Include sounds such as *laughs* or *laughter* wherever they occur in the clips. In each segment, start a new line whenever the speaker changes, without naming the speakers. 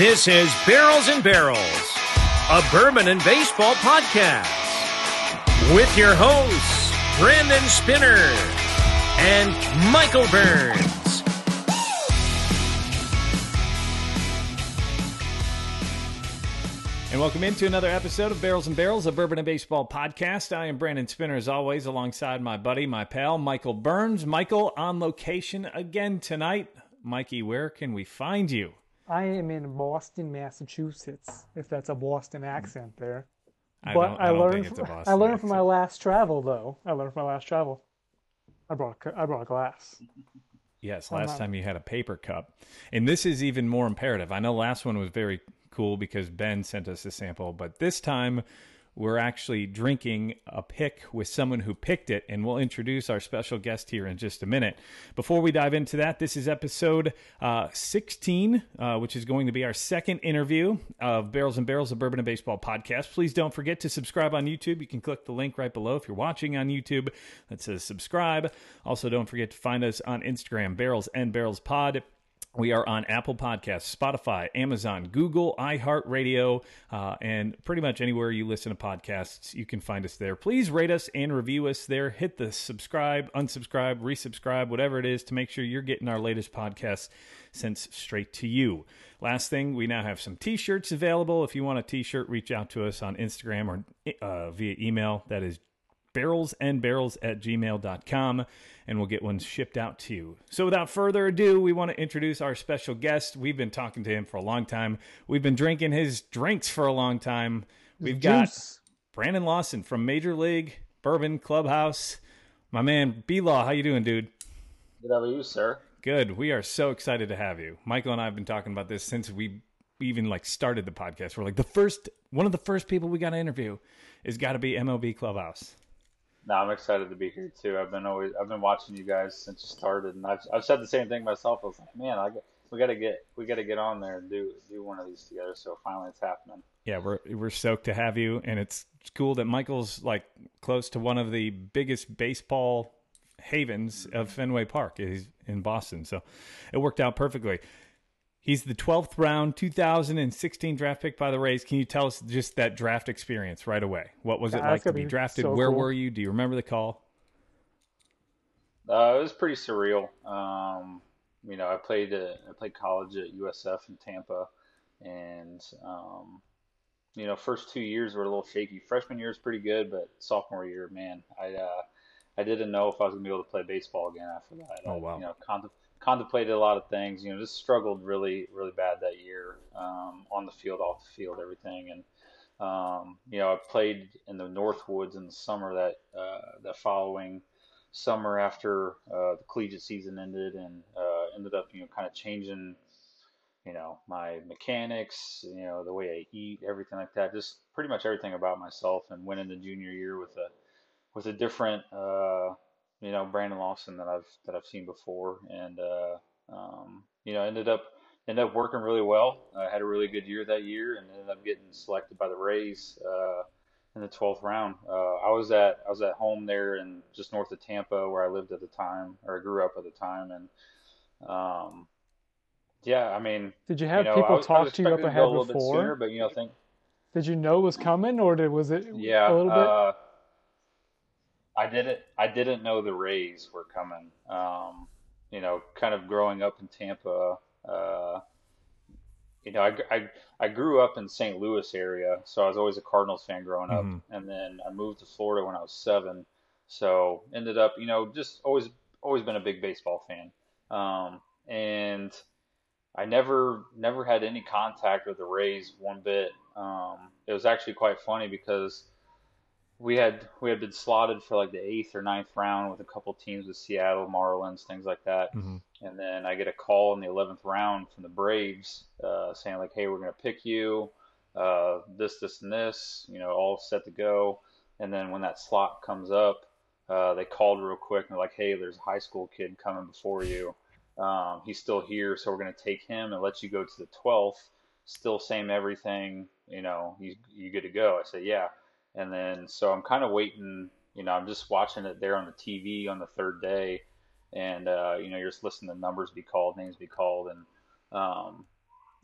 This is Barrels and Barrels, a bourbon and baseball podcast, with your hosts, Brandon Spinner and Michael Burns.
And welcome into another episode of Barrels and Barrels, a bourbon and baseball podcast. I am Brandon Spinner, as always, alongside my buddy, my pal, Michael Burns. Michael, on location again tonight. Mikey, where can we find you?
I am in Boston, Massachusetts. If that's a Boston hmm. accent there.
I
but
I
I, learned.
think it's a
from, I learned from my last travel, though. I learned from my last travel. I brought. a I brought a glass.
Yes, last time you had a paper cup. And this is even more imperative. I know last one was very cool because Ben sent us a sample, but this time we're actually drinking a pick with someone who picked it, and we'll introduce our special guest here in just a minute. Before we dive into that, this is episode uh, 16, uh, which is going to be our second interview of Barrels and Barrels, of Bourbon and Baseball podcast. Please don't forget to subscribe on YouTube. You can click the link right below if you're watching on YouTube that says subscribe. Also, don't forget to find us on Instagram, Barrels and Barrels Pod. We are on Apple Podcasts, Spotify, Amazon, Google, iHeartRadio, uh, and pretty much anywhere you listen to podcasts, you can find us there. Please rate us and review us there. Hit the subscribe, unsubscribe, resubscribe, whatever it is to make sure you're getting our latest podcasts sent straight to you. Last thing, we now have some t shirts available. If you want a t shirt, reach out to us on Instagram or uh, via email. That is barrels and barrels at gmail.com and we'll get one shipped out to you. So without further ado, we want to introduce our special guest. We've been talking to him for a long time. We've been drinking his drinks for a long time. We've got Brandon Lawson from Major League Bourbon Clubhouse. My man, B Law, how you doing, dude?
Good how about you, sir?
Good. We are so excited to have you. Michael and I have been talking about this since we even like started the podcast. We're like the first one of the first people we got to interview is got to be MLB Clubhouse.
No, I'm excited to be here too. I've been always I've been watching you guys since you started, and I've I've said the same thing myself. I was like, man, I we got to get we got to get on there and do do one of these together. So finally, it's happening.
yeah, we're we're stoked to have you, and it's cool that Michael's like close to one of the biggest baseball havens of Fenway Park. He's in Boston, so it worked out perfectly. He's the 12th round 2016 draft pick by the Rays. Can you tell us just that draft experience right away? What was it
God,
like to be
be
drafted?
so
Where
cool.
were you? Do you remember the call?
Uh, it was pretty surreal. Um, you know, I played uh, I played college at USF in Tampa, and um, you know, first two years were a little shaky. Freshman year was pretty good, but sophomore year, man, I uh, I didn't know if I was gonna be able to play baseball again after that.
Oh,
I,
wow.
You know, contem- contemplated a lot of things. You know, just struggled really really bad that year um, on the field, off the field, everything, and um, you know, I played in the Northwoods in the summer that uh, that following summer after uh, the collegiate season ended, and uh, ended up you know kind of changing, you know, my mechanics, you know, the way I eat, everything like that, just pretty much everything about myself, and went into junior year with a with a different, uh, you know, Brandon Lawson that I've that I've seen before, and uh, um, you know, ended up ended up working really well. I had a really good year that year, and ended up getting selected by the Rays uh, in the 12th round. Uh, I was at I was at home there in just north of Tampa, where I lived at the time, or I grew up at the time, and um, yeah, I mean,
Did you have
you know,
people
was,
talk to you up ahead before?
sooner, but you know, think
Did you know it was coming, or did, was it
yeah,
a little bit?
I didn't. I didn't know the Rays were coming. Um, you know, kind of growing up in Tampa. Uh, you know, I, I I grew up in St. Louis area, so I was always a Cardinals fan growing up.
Mhm.
And then I moved to Florida when I was seven, so ended up, you know, just always always been a big baseball fan. Um, and I never never had any contact with the Rays one bit. Um, it was actually quite funny because we had we had been slotted for like the eighth or ninth round with a couple teams with Seattle Marlins, things like that.
hmm
And then I get a call in the 11th round from the Braves uh, saying, like, hey, we're going to pick you, uh, this, this, and this, you know, all set to go. And then when that slot comes up, uh, they called real quick and they're like, hey, there's a high school kid coming before you. Um, he's still here, so we're going to take him and let you go to the 12th. Still same everything, you know, you, you good to go. I said, yeah. And then, so I'm kind of waiting, you know, I'm just watching it there on the TV on the third day. And uh, you know you're just listening to numbers be called, names be called, and um,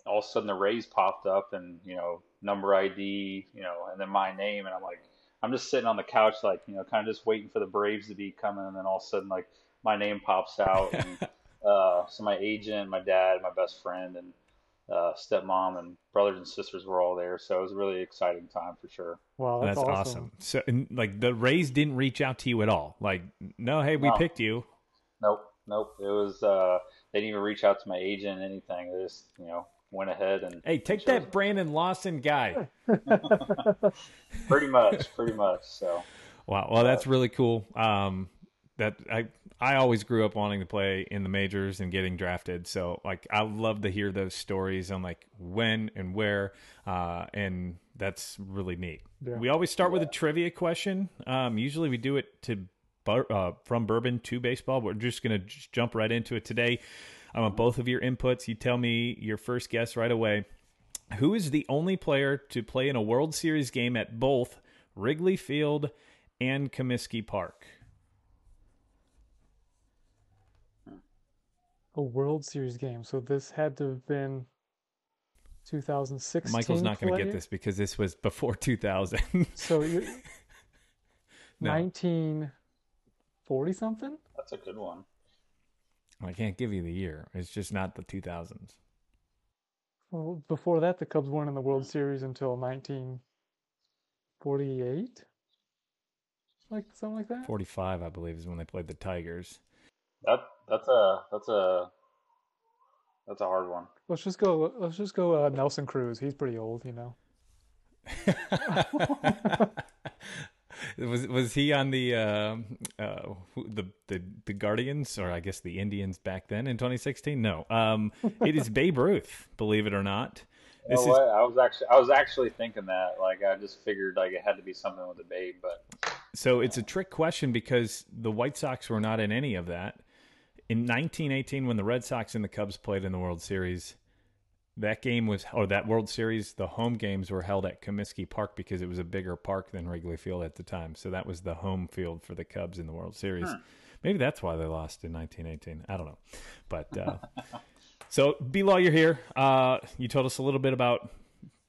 all of a sudden the Rays popped up and you know number ID, you know, and then my name, and I'm like, I'm just sitting on the couch like you know, kind of just waiting for the Braves to be coming, and then all of a sudden like my name pops out, and *laughs* uh, so my agent, my dad, my best friend, and uh, stepmom and brothers and sisters were all there, so it was a really exciting time for sure.
Wow, that's,
That's
awesome.
awesome. So, and, like, the Rays didn't reach out to you at all. Like, no, hey, we
No.
picked you.
Nope, nope. It was uh, they didn't even reach out to my agent, anything. They just you know went ahead and
Hey, take
chose
that Brandon Lawson guy. *laughs* *laughs*
pretty much, pretty much. So
Wow. Well, that's really cool. Um, that I I always grew up wanting to play in the majors and getting drafted. So like I love to hear those stories on like when and where, uh, and that's really neat.
Yeah.
We always start with a trivia question. Um, usually we do it to uh, from bourbon to baseball. We're just gonna just jump right into it today. I want both of your inputs. You tell me your first guess right away. Who is the only player to play in a World Series game at both Wrigley Field and Comiskey Park?
A World Series game. So this had to have been 2016.
Michael's not going to get this because this was before *laughs* 2000.
So you *laughs*
No.
1940 something?
that's a good one.
I can't give you the year. It's just not the 2000s.
Well, before that, the Cubs weren't in the World Series until 1948, like something like that.
45, I believe, is when they played the Tigers.
That that's a that's a that's a hard one.
Let's just go. Let's just go. Uh, Nelson Cruz. He's pretty old, you know. *laughs*
was was he on the uh, uh, the the the Guardians or I guess the Indians back then in 2016? No, um, it is Babe Ruth. Believe it or not,
You
this
know
is?
I was actually I was actually thinking that. Like I just figured like it had to be something with the babe, but
So it's a trick question because the White Sox were not in any of that. In 1918, when the Red Sox and the Cubs played in the World Series, that game was, or that World Series, the home games were held at Comiskey Park because it was a bigger park than Wrigley Field at the time. So that was the home field for the Cubs in the World Series. Maybe that's why they lost in 1918. I don't know. But uh, *laughs* so, B Law, you're here. Uh, you told us a little bit about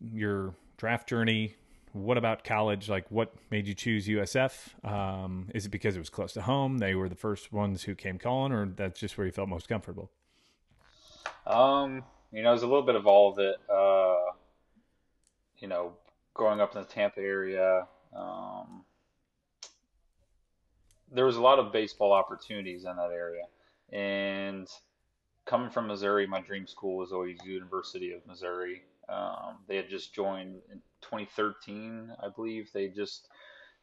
your draft journey. What about college? Like, what made you choose USF? Um, is it because it was close to home? They were the first ones who came calling, or that's just where you felt most comfortable?
Um, you know, it was a little bit of all of it. Uh, you know, growing up in the Tampa area, um, there was a lot of baseball opportunities in that area. And coming from Missouri, my dream school was always University of Missouri. Um, they had just joined in 2013, I believe. They just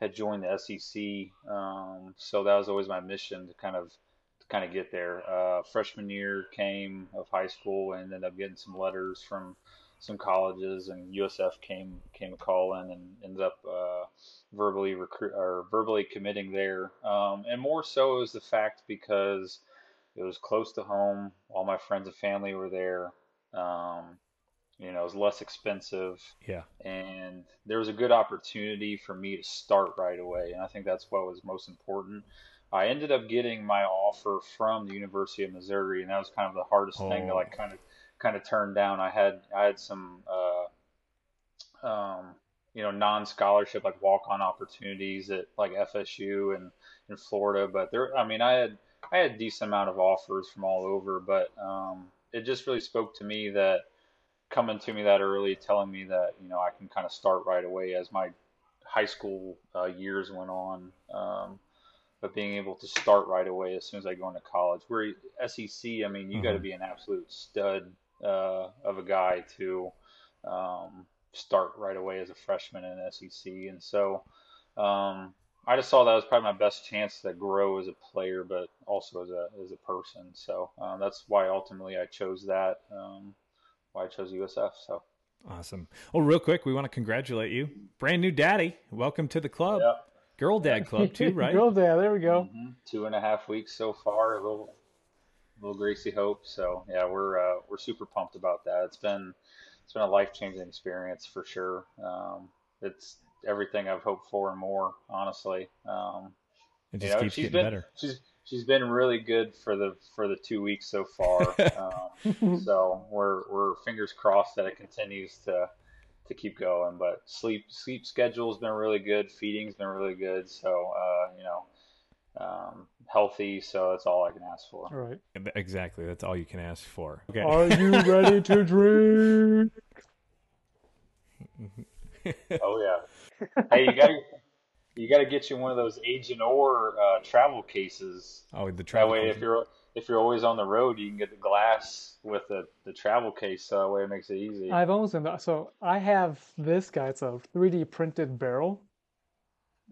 had joined the SEC. Um, so that was always my mission to kind of to kind of get there. Uh, freshman year came of high school and ended up getting some letters from some colleges, and USF came came a call in and ended up uh, verbally recruit or verbally committing there. Um, and more so is the fact because it was close to home. All my friends and family were there. Um, you know, it was less expensive
Yeah.
and there was a good opportunity for me to start right away and i think that's what was most important i ended up getting my offer from the university of missouri and that was kind of the hardest thing to
Oh.
like kind of kind of turn down i had i had some uh, um, you know non-scholarship like walk-on opportunities at like fsu and in florida but there i mean i had i had a decent amount of offers from all over but um, it just really spoke to me that coming to me that early, telling me that you know I can kind of start right away as my high school uh, years went on. Um, but being able to start right away as soon as I go into college, where SEC, I mean, you got to be an absolute stud uh, of a guy to um, start right away as a freshman in SEC, and so. Um, I just saw that was probably my best chance to grow as a player, but also as a as a person. So um, that's why ultimately I chose that. Um, why I chose USF. So
Awesome. Oh, real quick, we want to congratulate you. Brand new daddy. Welcome to the club.
yeah,
Girl dad club, too, *laughs* right?
Girl dad. There we go.
Mhm. two and a half weeks so far. A little, little Gracie Hope. So yeah, we're uh, we're super pumped about that. It's been it's been a life changing experience for sure. Um, it's everything I've hoped for and more. Honestly, um,
It
you
just
know,
keeps
she's
getting
been
better.
she's she's been really good for the for the two weeks so far. *laughs* um, so we're we're fingers crossed that it continues to to keep going. But sleep sleep schedule's been really good. Feeding's been really good. So uh, you know, um, healthy. So that's all I can ask for.
All right.
Exactly. That's all you can ask for. Okay.
Are you ready to *laughs* drink?
oh yeah. Hey, you gotta you gotta get you one of those Aged & Ore uh, travel cases.
Oh, the travel.
That way,
case.
if you're if you're always on the road, you can get the glass with the, the travel case. So that way, it makes it easy.
I've almost done that. So I have this guy. It's a 3D printed barrel,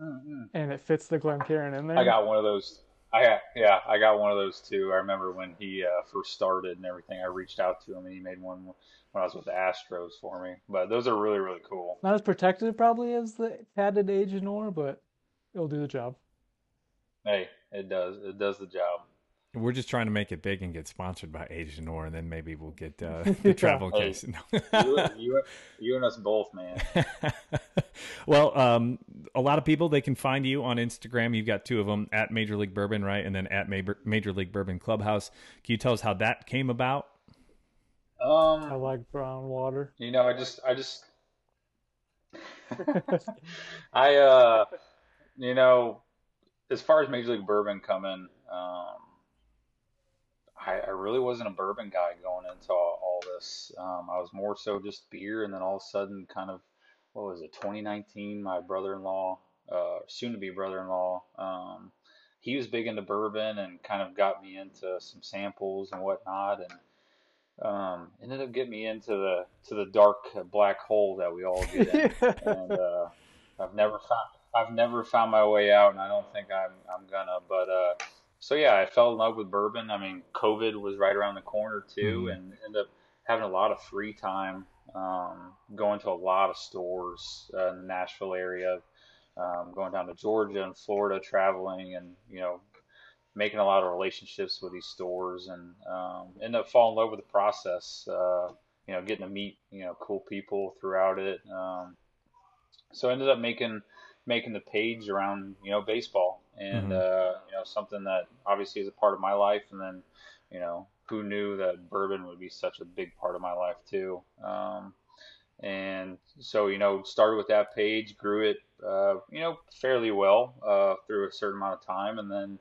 Mm-hmm.
and it fits the Glencairn in there.
I got one of those. I got yeah, I got one of those too. I remember when he uh, first started and everything. I reached out to him and he made one when I was with the Astros for me. But those are really really cool.
Not as protected probably as the padded Aged & Ore, but it'll do the job.
Hey, it does it does the job.
We're just trying to make it big and get sponsored by Aged & Ore, and then maybe we'll get uh, *laughs* the travel
Hey,
case. *laughs*
You, you, you and us both, man. *laughs*
well, um, a lot of people they can find you on Instagram. You've got two of them at Major League Bourbon, right, and then at Major, Major League Bourbon Clubhouse. Can you tell us how that came about?
Um, I
like brown water.
you know, I just I just I uh, you know, as far as Major League Bourbon coming, um, I, I really wasn't a bourbon guy going into all, all this. Um, I was more so just beer, and then all of a sudden, kind of, what was it, 2019? My brother-in-law, uh, soon-to-be brother-in-law, um, he was big into bourbon and kind of got me into some samples and whatnot, and um, ended up getting me into the to the dark black hole that we all get in, *laughs* and uh, I've never found I've never found my way out, and I don't think I'm I'm gonna. But uh, so yeah, I fell in love with bourbon. I mean, COVID was right around the corner too,
Mhm.
and ended up having a lot of free time, um, going to a lot of stores uh, in the Nashville area, um, going down to Georgia and Florida, traveling, and you know, making a lot of relationships with these stores, and um, ended up falling in love with the process. Uh, you know, getting to meet you know cool people throughout it. Um, so I ended up making making the page around you know baseball and
Mhm.
uh, you know something that obviously is a part of my life and then you know who knew that bourbon would be such a big part of my life too um, and so you know started with that page grew it uh, you know fairly well uh, through a certain amount of time and then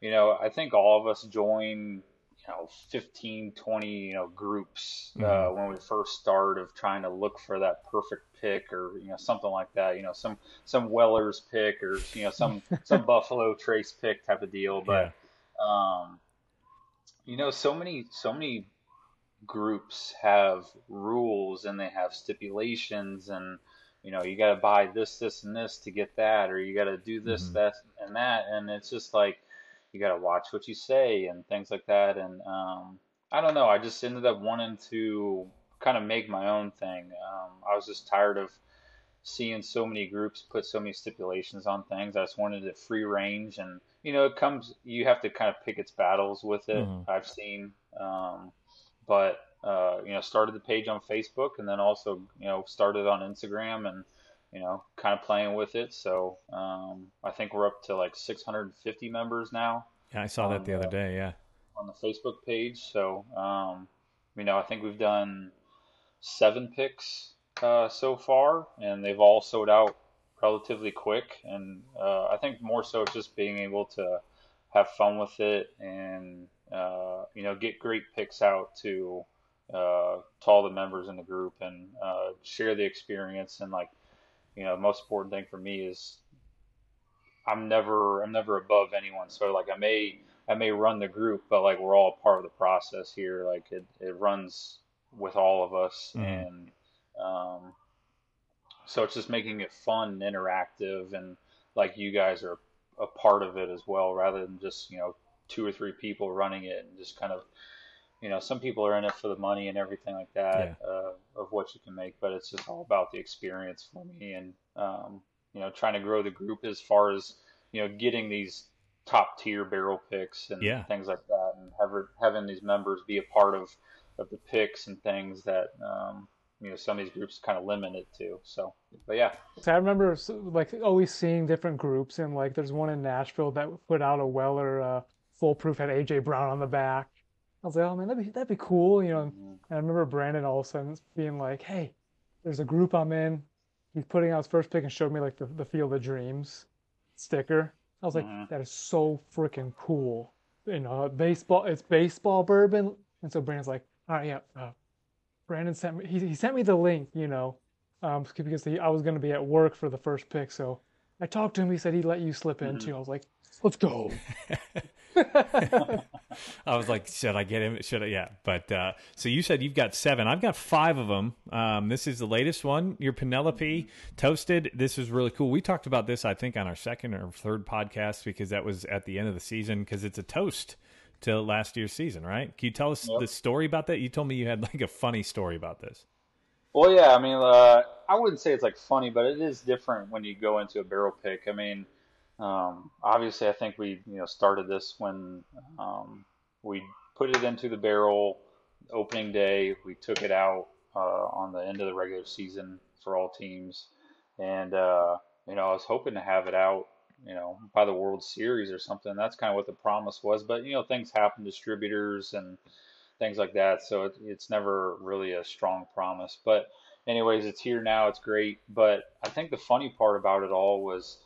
you know I think all of us join you know 15 20 you know groups uh,
Mhm.
when we first start of trying to look for that perfect pick or you know something like that you know some some Weller's pick or you know some *laughs* some Buffalo Trace pick type of deal. But um you know so many so many groups have rules and they have stipulations and you know you got to buy this this and this to get that or you got to do this
Mhm.
that and that. And it's just like you got to watch what you say and things like that. And um I don't know. I just ended up wanting to kind of make my own thing um I was just tired of seeing so many groups put so many stipulations on things I just wanted it free range and you know it comes you have to kind of pick its battles with it
Mhm.
I've seen um but uh, you know, started the page on Facebook and then also, you know, started on Instagram and, you know, kind of playing with it. So um, I think we're up to like 650 members now
Yeah, I saw that the
on
other day. Yeah.
on the Facebook page. So, um, you know, I think we've done seven picks uh, so far, and they've all sold out relatively quick. And uh, I think more so just being able to have fun with it and uh, you know get great picks out to uh, to all the members in the group and uh, share the experience. And like you know, the most important thing for me is I'm never I'm never above anyone. So like I may I may run the group, but like we're all part of the process here. Like it, it runs with all of us,
Mhm.
and um, so it's just making it fun and interactive, and like you guys are a part of it as well, rather than just you know two or three people running it and just kind of you know some people are in it for the money and everything like that uh, of what you can make, but it's just all about the experience for me, and um, you know trying to grow the group as far as you know getting these top tier barrel picks and
Yeah.
things like that, and having having these members be a part of of the picks and things that um, you know some of these groups kind of limit it to. So, but yeah,
So I remember like always seeing different groups, and like there's one in Nashville that put out a Weller uh, Full Proof had AJ Brown on the back. I was like, oh man, that'd be that'd be cool, you know. And I remember Brandon all of a sudden being like, hey, there's a group I'm in. He's putting out his first pick and showed me like the, the Field of Dreams sticker. I was like,
Mhm.
that is so freaking cool. You know, baseball, it's baseball bourbon. And so Brandon's like, all right, yeah. Uh, Brandon sent me, he, he sent me the link, you know, um, because he, I was going to be at work for the first pick. So I talked to him. He said he'd let you slip in too. I was like, let's go. *laughs*
I was like, should I get him? Should I? Yeah. But uh, so you said you've got seven. I've got five of them. Um, this is the latest one. Your Penelope toasted. This is really cool. We talked about this, I think, on our second or third podcast because that was at the end of the season because it's a toast to last year's season, right? Can you tell us
Yep.
the story about that? You told me you had like a funny story about this.
Well, yeah, I mean, uh, I wouldn't say it's like funny, but it is different when you go into a barrel pick. I mean, um, obviously, I think we you know started this when um, we put it into the barrel opening day. We took it out uh, on the end of the regular season for all teams, and uh, you know, I was hoping to have it out, you know, by the World Series or something. That's kind of what the promise was, but you know, things happen, distributors and things like that. So it, it's never really a strong promise. But anyways, it's here now. It's great. But I think the funny part about it all was,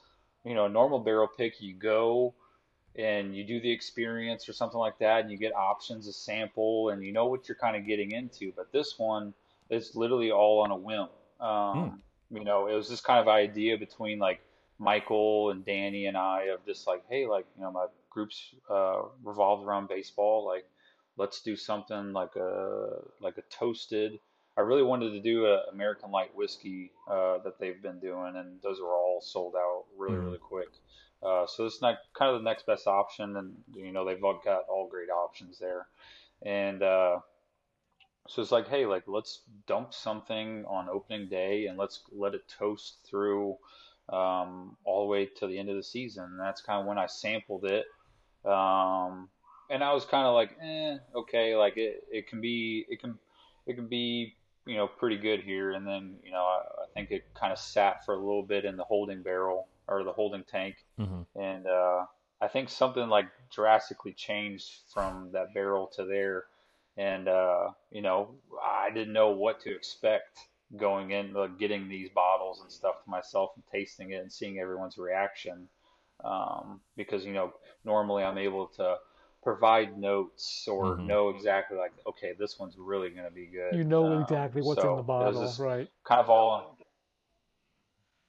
you know, a normal barrel pick, you go and you do the experience or something like that, and you get options to sample, and you know what you're kind of getting into. But this one is literally all on a whim. Um, You know, it was this kind of idea between like Michael and Danny and I of just like, hey, like, you know, my group's uh, revolved around baseball. Like, let's do something like a like a toasted. I really wanted to do a American light whiskey uh, that they've been doing, and those were all sold out really
Mhm.
really quick. Uh, so it's not kind of the next best option, and you know they've all got all great options there, and uh, so it's like, hey, like let's dump something on opening day and let's let it toast through um, all the way to the end of the season. And that's kind of when I sampled it. Um, and I was kind of like, eh, okay, like it, it can be, it can, it can be, you know, pretty good here. And then, you know, I, I think it kind of sat for a little bit in the holding barrel or the holding tank.
Mhm.
And uh, I think something like drastically changed from that barrel to there. And, uh, you know, I didn't know what to expect going in, like getting these bottles and stuff to myself and tasting it and seeing everyone's reaction. Um, because, you know, normally I'm able to provide notes or
Mhm.
know exactly like, okay, this one's really going to be good.
You know
Um,
exactly what's
so
in the bottle, right?
kind of all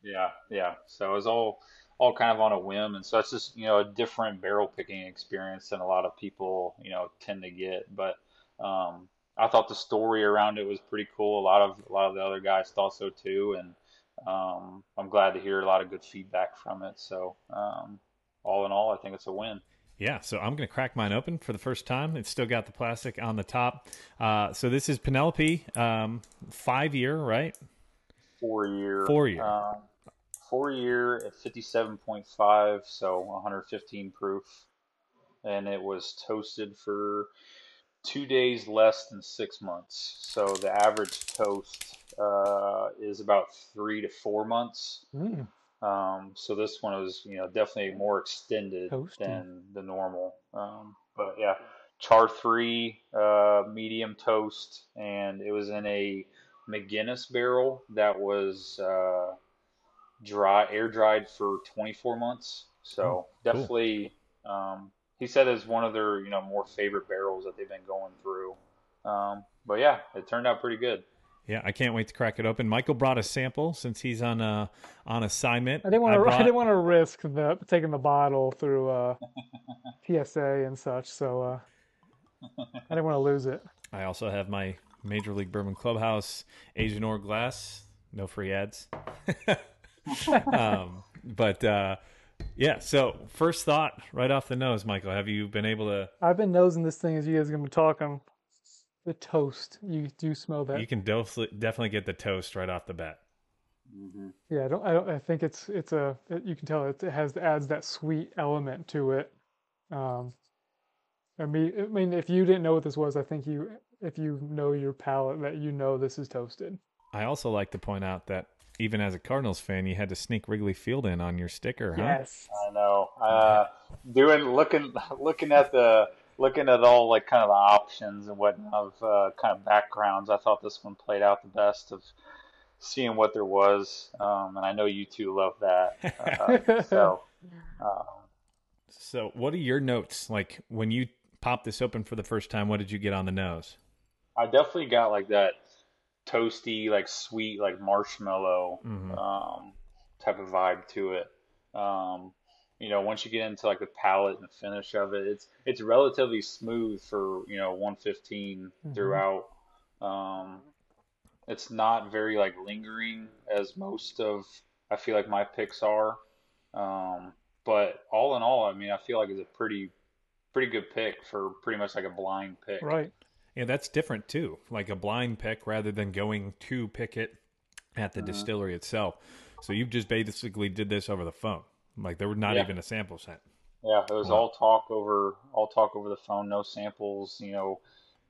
yeah yeah so it was all all kind of on a whim and so it's just you know a different barrel picking experience than a lot of people you know tend to get but um i thought the story around it was pretty cool a lot of a lot of the other guys thought so too and um i'm glad to hear a lot of good feedback from it so um all in all i think it's a win
Yeah, so I'm going to crack mine open for the first time. It's still got the plastic on the top. Uh, so this is Penelope, um, five year, right?
four year
Four year.
um, four year at 57.5 so 115 proof and it was toasted for two days less than six months so the average toast uh, is about three to four months
Mm.
um, so this one was, you know, definitely more extended
Toasty.
than the normal. Um, but yeah, char three, uh, medium toast, and it was in a McGinnis barrel that was uh, dry, air dried for 24 months. So
cool.
definitely, um, he said it's one of their, you know, more favorite barrels that they've been going through. Um, but yeah, it turned out pretty good.
Yeah, I can't wait to crack it open. Michael brought a sample since he's on a on assignment.
I didn't want to. I,
brought-
didn't want to risk the taking the bottle through uh, *laughs* PSA and such, so uh, I didn't want to lose it.
I also have my Major League Bourbon Clubhouse Aged & Ore glass. No free ads. *laughs* um, but uh, yeah, so first thought right off the nose, Michael, have you been able to?
I've been nosing this thing as you guys are gonna be talking. The toast, you do smell that?
You can def- definitely get the toast right off the bat.
Yeah, I don't. I, don't, I think it's it's a. It, you can tell it, it has adds that sweet element to it. Um, I mean, I mean, if you didn't know what this was, I think you, if you know your palate, that you know this is toasted.
I also like to point out that even as a Cardinals fan, you had to sneak Wrigley Field in on your sticker, huh?
Yes.
I know. Uh, doing looking looking at the looking at all like kind of the options and whatnot of uh, kind of backgrounds. I thought this one played out the best of seeing what there was, um, and I know you two love that. Uh, so. Um, *laughs*
So, what are your notes like when you popped this open for the first time? What did you get on the nose?
I definitely got like that toasty, like sweet, like marshmallow
Mhm.
um, type of vibe to it. Um, you know, once you get into like the palate and the finish of it, it's it's relatively smooth for you know 115
Mhm.
throughout. Um, it's not very like lingering as most of I feel like my picks are. Um, but all in all, I mean, I feel like it's a pretty pretty good pick for pretty much like a blind pick.
Right.
Yeah, that's different too. Like a blind pick rather than going to pick it at the
Uh-huh.
distillery itself. So you just basically did this over the phone. Like there were not
Yeah.
even a sample sent.
Yeah, it was
Wow.
all talk over all talk over the phone, no samples, you know,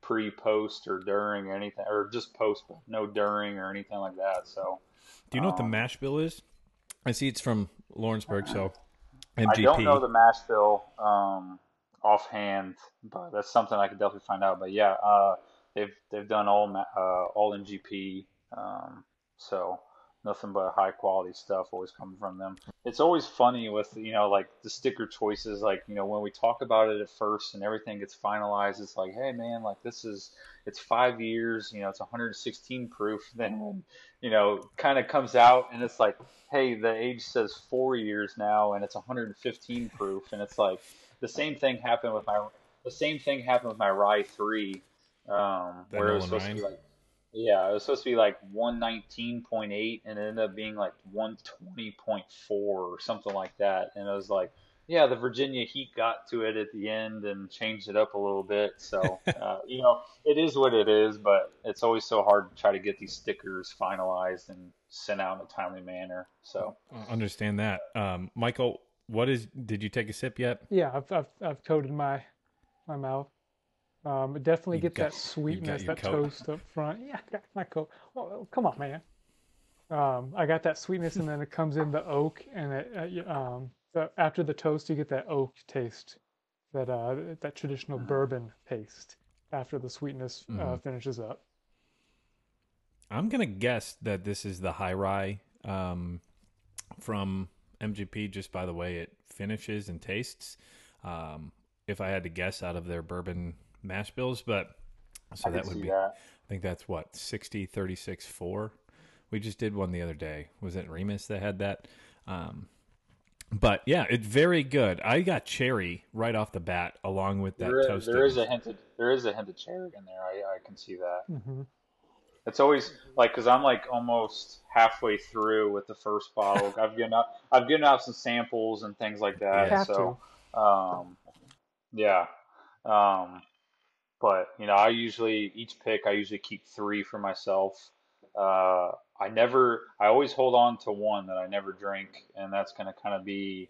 pre, post, or during or anything, or just post, but no during or anything like that. So
Do you know what the
Um,
mash bill is? I see it's from Lawrenceburg, so
I don't know the mash bill um, offhand, but that's something I could definitely find out. But yeah, uh, they've they've done all uh, all MGP, um, so nothing but high quality stuff always coming from them. It's always funny with you know like the sticker choices, like you know when we talk about it at first and everything gets finalized, it's like hey man, like this is it's five years, you know it's 116 proof. *laughs* Then you know kind of comes out and it's like hey the age says four years now and it's 115 proof, and it's like the same thing happened with my the same thing happened with my Rye three, um, where it was supposed to be like yeah, it was supposed to be like 119.8 and it ended up being like 120.4 or something like that. And it was like, yeah, the Virginia Heat got to it at the end and changed it up a little bit. So, *laughs* uh, you know, it is what it is, but it's always so hard to try to get these stickers finalized and sent out in a timely manner. So,
I understand that. Um, Michael, what is? Did you take a sip yet?
Yeah, I've I've, I've coated my my mouth. Um, it definitely
You
gets
got-
that sweetness, that
coat.
toast up front. Yeah, I got my coat. Oh, come on, man. Um, I got that sweetness, and then it comes in the oak, and it, uh, um, the, after the toast, you get that oak taste, that uh, that traditional bourbon taste after the sweetness uh,
Mhm.
finishes up.
I'm gonna guess that this is the high rye um, from MGP. Just by the way it finishes and tastes. Um, if I had to guess out of their bourbon mash bills, but so
I
that would be.
that.
I think that's what 60 36 4. We just did one the other day. Was it Remus that had that? Um, but yeah, it's very good. I got cherry right off the bat, along with that
There is,
toasted.
there is a hint of there is a hint of cherry in there. I, I can see that.
hmm
It's always like because I'm like almost halfway through with the first bottle. *laughs* I've given out I've given out some samples and things like that. So um, yeah, um, but you know I usually each pick I usually keep three for myself. Uh, I never I always hold on to one that I never drink, and that's gonna kind of be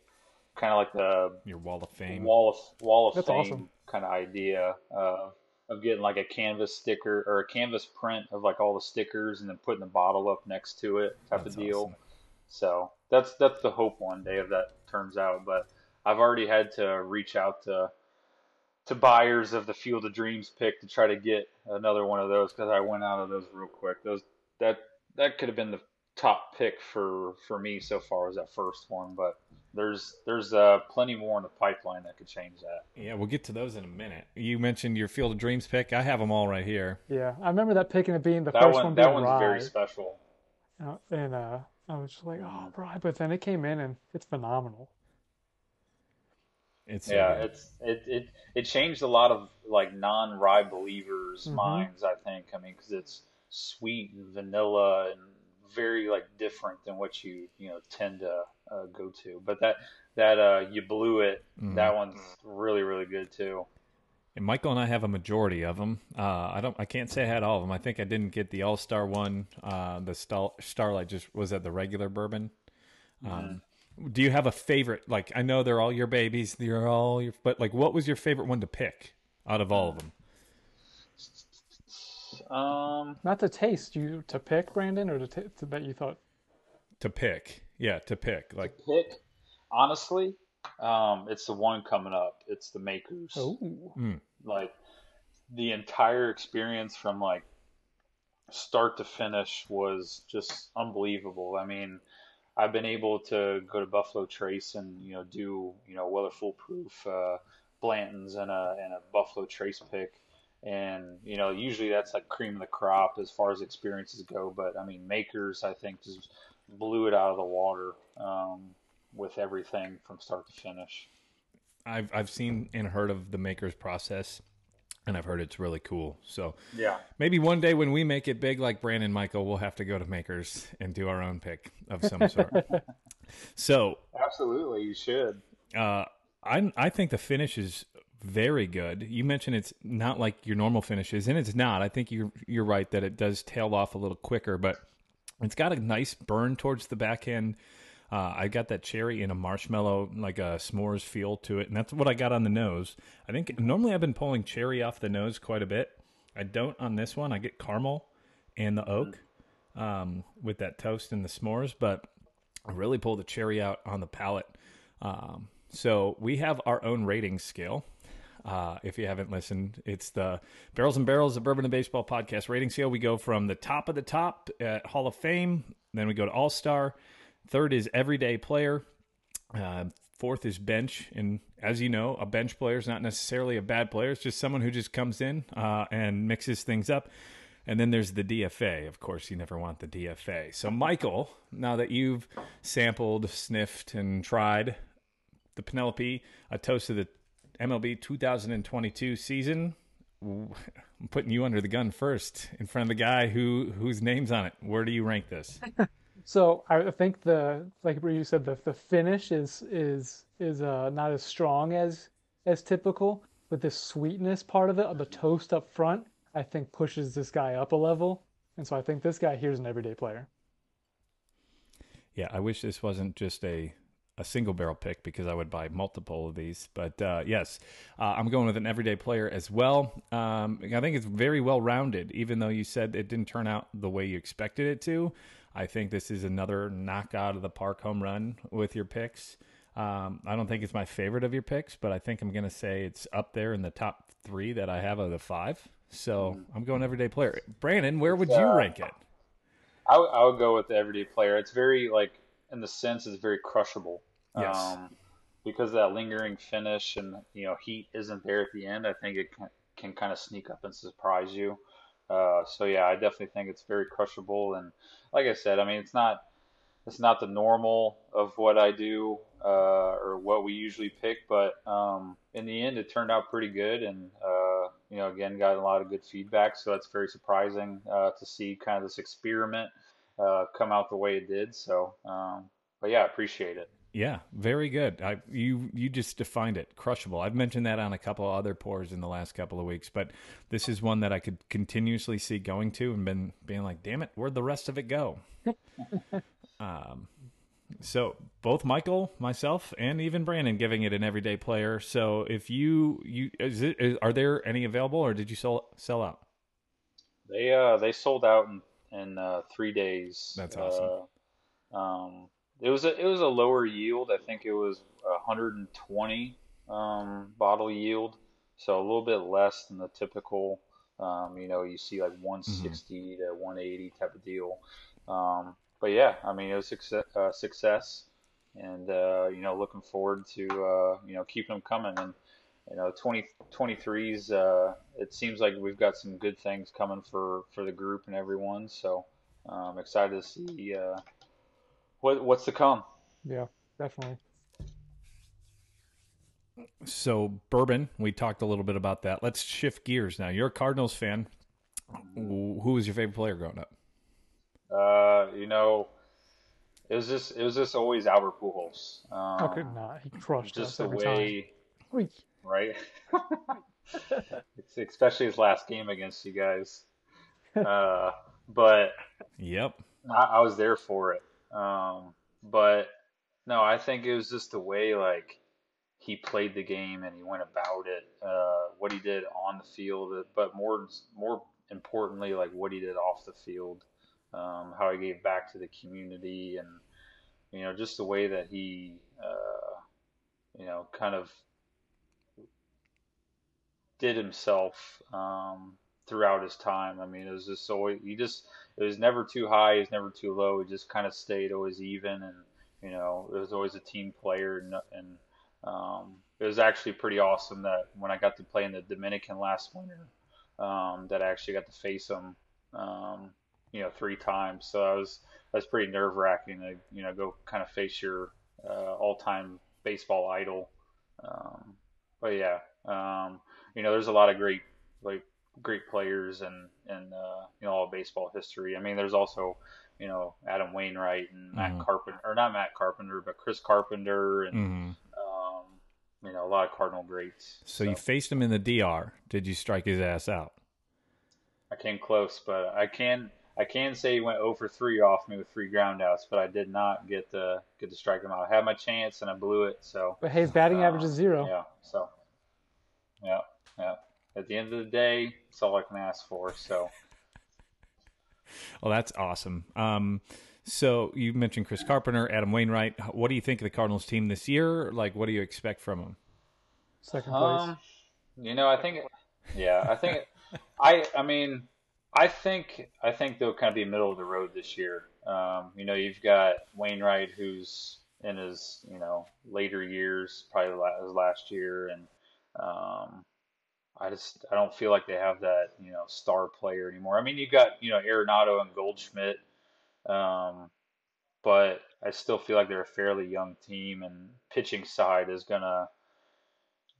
kind of like the
Your wall of fame.
wall of wall of
That's
fame
awesome.
kind of idea uh, of getting like a canvas sticker or a canvas print of like all the stickers and then putting the bottle up next to it type
That's
of deal.
awesome.
So that's that's the hope one day if that turns out. But I've already had to reach out to to buyers of the Field of Dreams pick to try to get another one of those because I went out of those real quick. Those that that could have been the top pick for for me so far was that first one, but there's there's uh, plenty more in the pipeline that could change that.
Yeah, we'll get to those in a minute. You mentioned your Field of Dreams pick. I have them all right here.
Yeah, I remember that pick and it being the
That
first
one
one
that
being
one's
rye,
very special.
uh, and uh, I was just like, oh, rye, but then it came in and it's phenomenal.
It's
Yeah,
good.
it's it, it it changed a lot of like non rye believers'
Mhm.
minds. I think. I mean, because it's sweet and vanilla and very like different than what you you know tend to uh, go to. But that that uh you blew it.
Mhm.
That one's really really good too.
And Michael and I have a majority of them. Uh, I don't. I can't say I had all of them. I think I didn't get the All Star one. Uh, the Star, Starlight just was at the regular bourbon. Um, do you have a favorite? Like I know they're all your babies. They're all your. But like, what was your favorite one to pick out of all of them?
Um,
Not to taste, you to pick Brandon, or to, t- to that you thought.
to pick. Yeah, to pick. Like
to pick. Honestly, um, it's the one coming up. It's the Makers.
Oh,
mm,
Like the entire experience from like start to finish was just unbelievable. I mean, I've been able to go to Buffalo Trace and you know do you know Weller Full Proof uh, Blantons and a and a Buffalo Trace pick, and you know usually that's like cream of the crop as far as experiences go. But I mean, Makers I think just blew it out of the water um, with everything from start to finish.
I've I've seen and heard of the makers process, and I've heard it's really cool. So
Yeah.
maybe one day when we make it big, like Brandon Michael, we'll have to go to makers and do our own pick of some *laughs* sort. so
Absolutely, you should.
uh, I I think the finish is very good. You mentioned it's not like your normal finishes, and it's not. I think you're you're right that it does tail off a little quicker, but it's got a nice burn towards the back end. Uh, I got that cherry and a marshmallow, like a s'mores feel to it, and that's what I got on the nose. I think normally I've been pulling cherry off the nose quite a bit. I don't on this one. I get caramel and the oak um, with that toast and the s'mores, but I really pull the cherry out on the palate. Um, so we have our own rating scale. Uh, if you haven't listened, it's the Barrels and Barrels of Bourbon and Baseball podcast rating scale. We go from the top of the top at Hall of Fame, then we go to All Star. Third is Everyday Player. Uh, fourth is bench, and as you know, a bench player is not necessarily a bad player. It's just someone who just comes in uh, and mixes things up. And then there's the DFA. Of course, you never want the DFA. So, Michael, now that you've sampled, sniffed, and tried the Penelope, a toast to the MLB 2022 season. *laughs* I'm putting you under the gun first, in front of the guy who whose name's on it. Where do you rank this? *laughs*
So I think the like you said the the finish is is is uh, not as strong as as typical, but the sweetness part of it, of the toast up front, I think pushes this guy up a level, and so I think this guy here is an everyday player.
Yeah, I wish this wasn't just a a single barrel pick because I would buy multiple of these. But uh, yes, uh, I'm going with an everyday player as well. Um, I think it's very well rounded, even though you said it didn't turn out the way you expected it to. I think this is another knock out of the park home run with your picks. Um, I don't think it's my favorite of your picks, but I think I'm going to say it's up there in the top three that I have of the five. So I'm going everyday player. Brandon, where would you rank it?
I, would- I would go with the everyday player. It's very like in the sense it's very crushable.
Yes.
Um, because that lingering finish and you know heat isn't there at the end. I think it can, can kind of sneak up and surprise you. Uh, so yeah, I definitely think it's very crushable. And like I said, I mean it's not it's not the normal of what I do uh, or what we usually pick, but um, in the end, it turned out pretty good. And uh, you know, again, got a lot of good feedback, so that's very surprising uh, to see kind of this experiment uh, come out the way it did. So, um, but yeah, appreciate it.
Yeah, very good. I you you just defined it, crushable. I've mentioned that on a couple of other pours in the last couple of weeks, but this is one that I could continuously see going to and been being like, damn it, where'd the rest of it go? *laughs* um, so both Michael, myself, and even Brandon giving it an everyday player. So if you you is it is, are there any available or did you sell sell out?
They uh they sold out in in uh, three days.
That's awesome.
Uh, um, it was a it was a lower yield. I think it was 120 um, bottle yield, so a little bit less than the typical. Um, you know, you see like 160 to 180 type of deal. Um, but yeah, I mean, it was success, uh, success, and uh, you know, looking forward to uh, you know keeping them coming. And you know, 2023's. It seems like we've got some good things coming for for the group and everyone. So I'm excited to see uh, what what's to come.
Yeah, definitely.
So bourbon, we talked a little bit about that. Let's shift gears now. You're a Cardinals fan. Who was your favorite player growing up?
Uh, you know, it was just it was just always Albert Pujols. Um,
How could not? He crushed
just
us
the
every
way,
time.
right? *laughs* *laughs* Especially his last game against you guys. Uh, but
Yep.
I, I was there for it. Um, but no, I think it was just the way like he played the game and he went about it, uh, what he did on the field, but more more importantly, like what he did off the field, um, how he gave back to the community and you know, just the way that he, uh, you know, kind of did himself um, throughout his time. I mean, it was just always he just it was never too high, it was never too low. It just kind of stayed always even, and you know, it was always a team player, and, and um, it was actually pretty awesome that when I got to play in the Dominican last winter, um, that I actually got to face him, um, you know, three times. So I was that's pretty nerve wracking to you know go kind of face your uh, all time baseball idol. Um, but yeah, um, you know, there's a lot of great like great players and and uh, you know all baseball history. I mean, there's also you know Adam Wainwright and Matt mm-hmm. Carpenter, or not Matt Carpenter, but Chris Carpenter and mm-hmm. um, you know a lot of Cardinal greats.
So, so, you faced him in the DR. Did you strike his ass out?
I came close, but I can I can say he went over 3 off me with three groundouts, but I did not get to get to strike him out. I had my chance and I blew it. So,
but his batting uh, average is zero.
Yeah. So, yeah, yeah. At the end of the day, it's all I can ask for. So,
well, that's awesome. Um, so you mentioned Chris Carpenter, Adam Wainwright. What do you think of the Cardinals team this year? Like, what do you expect from them?
Second place. Um,
you know, I think, yeah, I think, I, I mean, I think, I think they'll kind of be middle of the road this year. Um, you know, you've got Wainwright, who's in his, you know, later years, probably his last year, and um, I just I don't feel like they have that you know star player anymore. I mean, you got you know Arenado and Goldschmidt, um, but I still feel like they're a fairly young team, and pitching side is gonna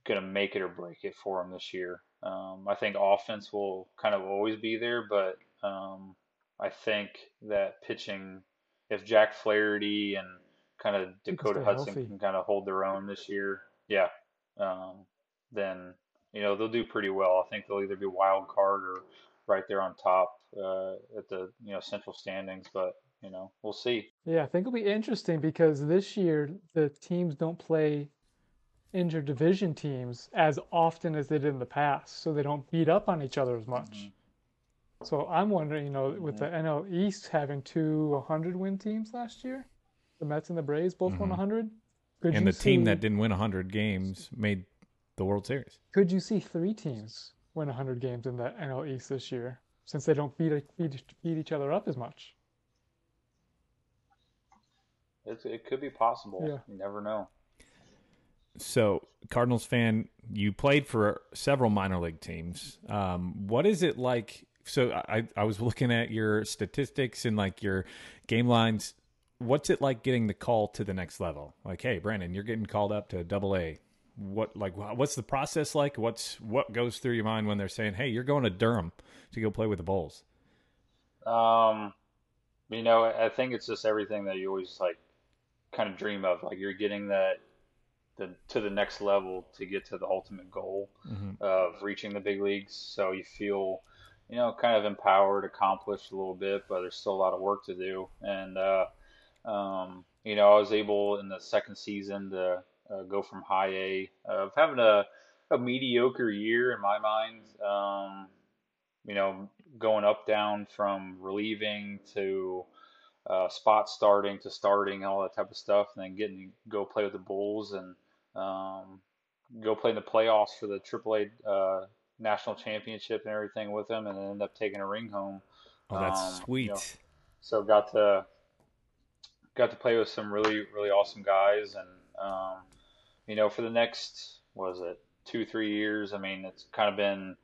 gonna make it or break it for them this year. Um, I think offense will kind of always be there, but um, I think that pitching, if Jack Flaherty and kind of Dakota Hudson healthy. can kind of hold their own this year, yeah, um, then you know they'll do pretty well. I think they'll either be wild card or right there on top uh, at the you know central standings. But you know we'll see.
Yeah, I think it'll be interesting because this year the teams don't play interdivision teams as often as they did in the past, so they don't beat up on each other as much. Mm-hmm. So I'm wondering, you know, mm-hmm. with the NL East having two 100 win teams last year, the Mets and the Braves both mm-hmm. won 100.
and the see... team that didn't win 100 games made the World Series.
Could you see three teams win 100 games in the NL East this year since they don't beat, beat, beat each other up as much?
It's, it could be possible. Yeah. You never know.
So, Cardinals fan, you played for several minor league teams. Um, what is it like? So, I, I was looking at your statistics and like your game lines. What's it like getting the call to the next level? Like, hey, Brandon, you're getting called up to Double A what like what's the process like? What's what goes through your mind when they're saying, "Hey, you're going to Durham to go play with the Bulls"?
Um, you know, I think it's just everything that you always like kind of dream of. Like you're getting that the to the next level to get to the ultimate goal mm-hmm. of reaching the big leagues. So you feel, you know, kind of empowered, accomplished a little bit, but there's still a lot of work to do. And uh, um, you know, I was able in the second season to uh, go from high A of having a, a mediocre year in my mind. Um, you know, going up down from relieving to uh, spot starting to starting, all that type of stuff, and then getting to go play with the Bulls and um, go play in the playoffs for the AAA uh, national championship and everything with them, and then end up taking a ring home.
Oh, that's um, sweet. You know,
so got to got to play with some really really awesome guys, and um, you know, for the next was it two three years? I mean, it's kind of been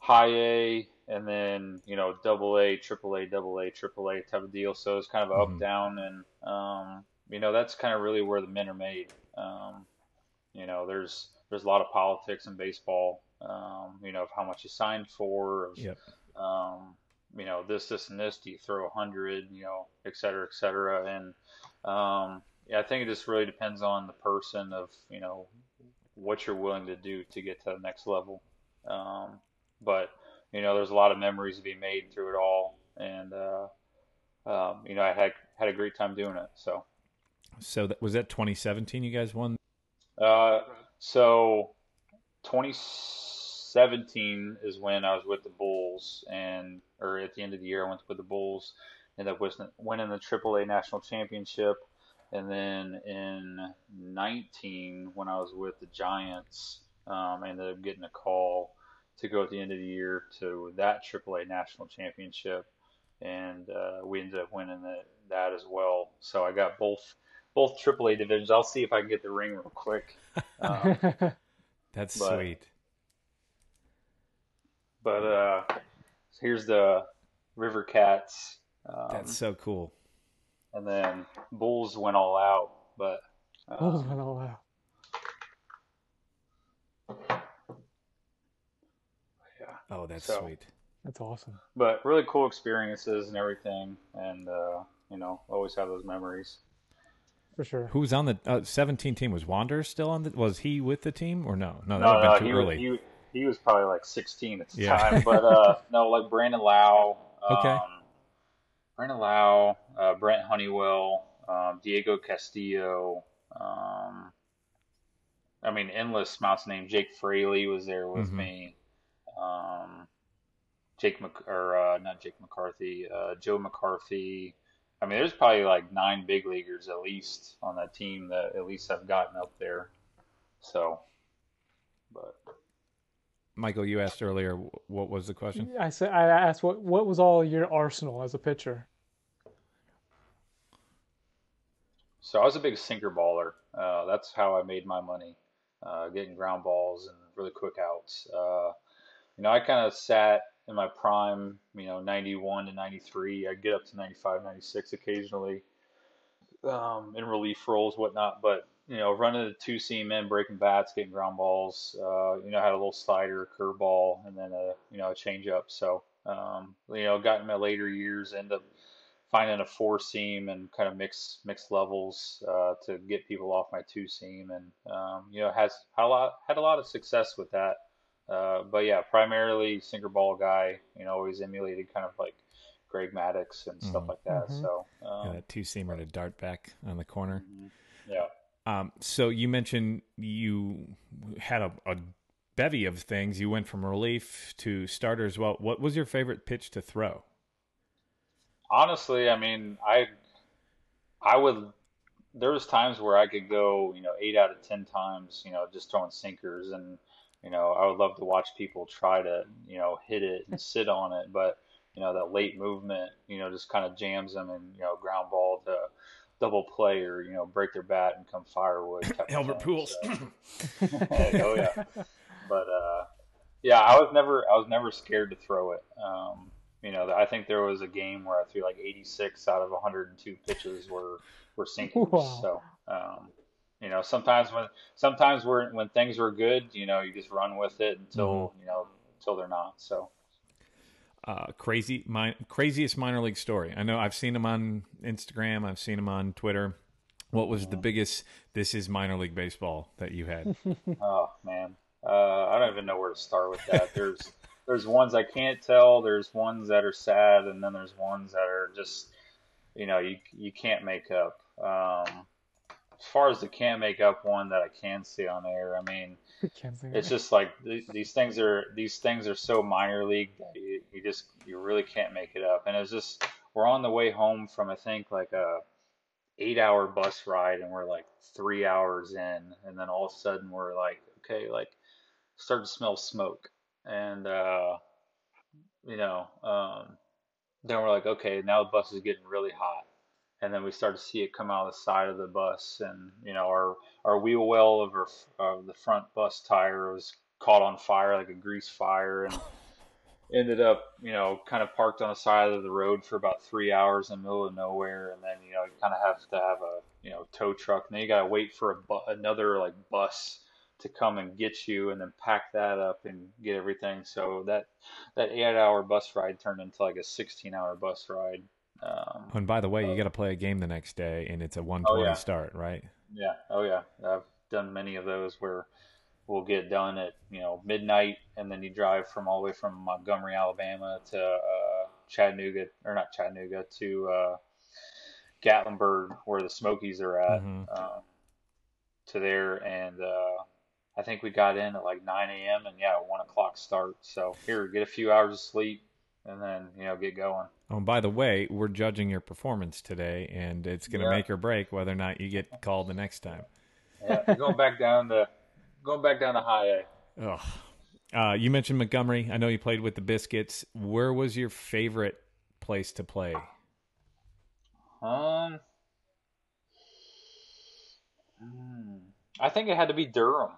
high A and then you know double A, triple A, double A, triple A type of deal. So it's kind of mm-hmm. up down, and um, you know that's kind of really where the men are made. Um, you know, there's there's a lot of politics in baseball. Um, you know, of how much you signed for, of,
yep.
um, you know, this, this, and this. Do you throw a hundred? You know, et cetera, et cetera. And um, yeah, I think it just really depends on the person of you know what you're willing to do to get to the next level. Um, but you know, there's a lot of memories to be made through it all, and uh, um, you know, I had had a great time doing it. So,
so that was that 2017 you guys won.
Uh, so 2017 is when I was with the Bulls, and or at the end of the year I went with the Bulls, ended up winning the AAA national championship. And then in 19, when I was with the Giants, um, I ended up getting a call to go at the end of the year to that AAA national championship, and uh, we ended up winning that that as well. So I got both both AAA divisions. I'll see if I can get the ring real quick. *laughs* Um,
That's
but-
sweet.
but uh, here's the River Cats. Um,
That's so cool.
And then Bulls went all out, but
Bulls
uh,
went all out.
yeah.
Oh, that's
so-
sweet.
That's awesome.
But really cool experiences and everything, and uh, you know, always have those memories.
For sure.
Who's on the uh, 17 team? Was Wander still on the? Was he with the team or no? No, that
No,
would
no,
have been
he,
too
was-
early.
he he was probably like 16 at the
Yeah.
time, but uh, no, like Brandon Lowe, *laughs* um,
Okay.
Brandon Lowe, uh, Brent Honeywell, um, Diego Castillo. Um, I mean, endless amounts of names. Jake Fraley was there with
Mhm.
me. Um, Jake Mc, or uh, not Jake McCarthy, uh, Joe McCarthy. I mean, there's probably like nine big leaguers at least on that team that at least have gotten up there. So, but
Michael, you asked earlier. What was the question?
I said I asked what what was all your arsenal as a pitcher?
So I was a big sinker baller. Uh, that's how I made my money, uh, getting ground balls and really quick outs. Uh, you know, I kind of sat in my prime, you know, 91 to 93. I'd get up to 95, 96 occasionally um, in relief roles, whatnot. But, you know, running the two seam in, breaking bats, getting ground balls, uh, you know, had a little slider, curveball, and then a, you know, a change up. So, um, you know, got in my later years, end up finding a four seam and kind of mix mixed levels uh, to get people off my two seam, and um, you know has had a lot had a lot of success with that. Uh, but yeah, primarily sinker ball guy. You know, always emulated kind of like Greg Maddux and stuff
Mhm.
like that.
Mhm.
So
Yeah,
um,
that two seamer to dart back on the corner.
yeah.
Um, so you mentioned you had a, a bevy of things. You went from relief to starters. well. What was your favorite pitch to throw?
Honestly, I mean, I I would. There was times where I could go, you know, eight out of ten times, you know, just throwing sinkers, and you know, I would love to watch people try to, you know, hit it and sit on it, but you know, that late movement, you know, just kind of jams them and you know, ground ball to double play or you know, break their bat and come firewood. *coughs*
Albert Pujols.
so. *coughs* oh yeah, but uh, yeah, I was never I was never scared to throw it. Um, you know, I think there was a game where I threw like 86 out of 102 pitches were were sinkers.
Wow.
So, um, you know, sometimes when sometimes when when things were good, you know, you just run with it until you know until they're not. So,
uh, crazy, mi- craziest minor league story. I know I've seen him on Instagram. I've seen him on Twitter. What was the biggest? This is minor league baseball that you had. *laughs*
oh man, uh, I don't even know where to start with that. There's there's ones I can't tell. There's ones that are sad, and then there's ones that are just you know you you can't make up. Um, as far as the can't make up one that I can see on air, I mean, *laughs* it's just like th- these things are these things are so minor league that you, you just you really can't make it up. And it's just we're on the way home from I think like a eight hour bus ride, and we're like three hours in, and then all of a sudden we're like, okay, like start to smell smoke, and uh, you know, um, then we're like, okay, now the bus is getting really hot. And then we start to see it come out of the side of the bus, and you know our our wheel well of our, of the front bus tire was caught on fire like a grease fire, and ended up you know kind of parked on the side of the road for about three hours in the middle of nowhere, and then you know you kind of have to have a you know tow truck, and then you gotta wait for a bu- another like bus to come and get you, and then pack that up and get everything. So that that eight hour bus ride turned into like a sixteen hour bus ride. Um,
and by the way, you got to play a game the next day, and it's a 120
yeah.
start, right?
Yeah. Oh yeah. I've done many of those where we'll get done at you know midnight, and then you drive from all the way from Montgomery, Alabama, to uh, Chattanooga, or not Chattanooga, to uh, Gatlinburg, where the Smokies are at,
Mhm.
um, to there, and uh, I think we got in at like 9 a.m. and yeah, one o'clock start. So here, get a few hours of sleep, and then you know get going.
Oh, and by the way, we're judging your performance today, and it's going to
Yeah.
make or break whether or not you get called the next time.
Yeah, going back down to going back down to high A.
Ugh. Uh, you mentioned Montgomery. I know you played with the Biscuits. Where was your favorite place to play?
Um, hmm, I think it had to be Durham.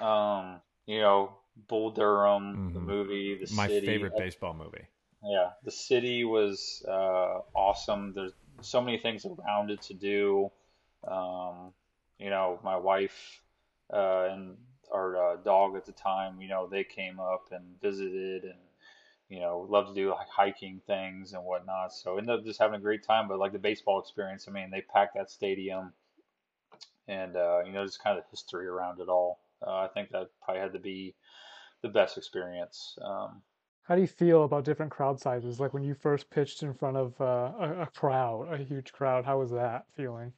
Um, you know, Bull Durham, the
Mhm.
movie, the city.
My
city.
favorite baseball movie.
Yeah, the city was uh, awesome. There's so many things around it to do. Um, you know, my wife uh, and our uh, dog at the time, you know, they came up and visited and, you know, love to do like hiking things and whatnot. So ended up just having a great time. But like the baseball experience, I mean, they packed that stadium and, uh, you know, just kind of the history around it all. Uh, I think that probably had to be the best experience. Um,
How do you feel about different crowd sizes? Like when you first pitched in front of uh, a, a crowd, a huge crowd, how was that feeling?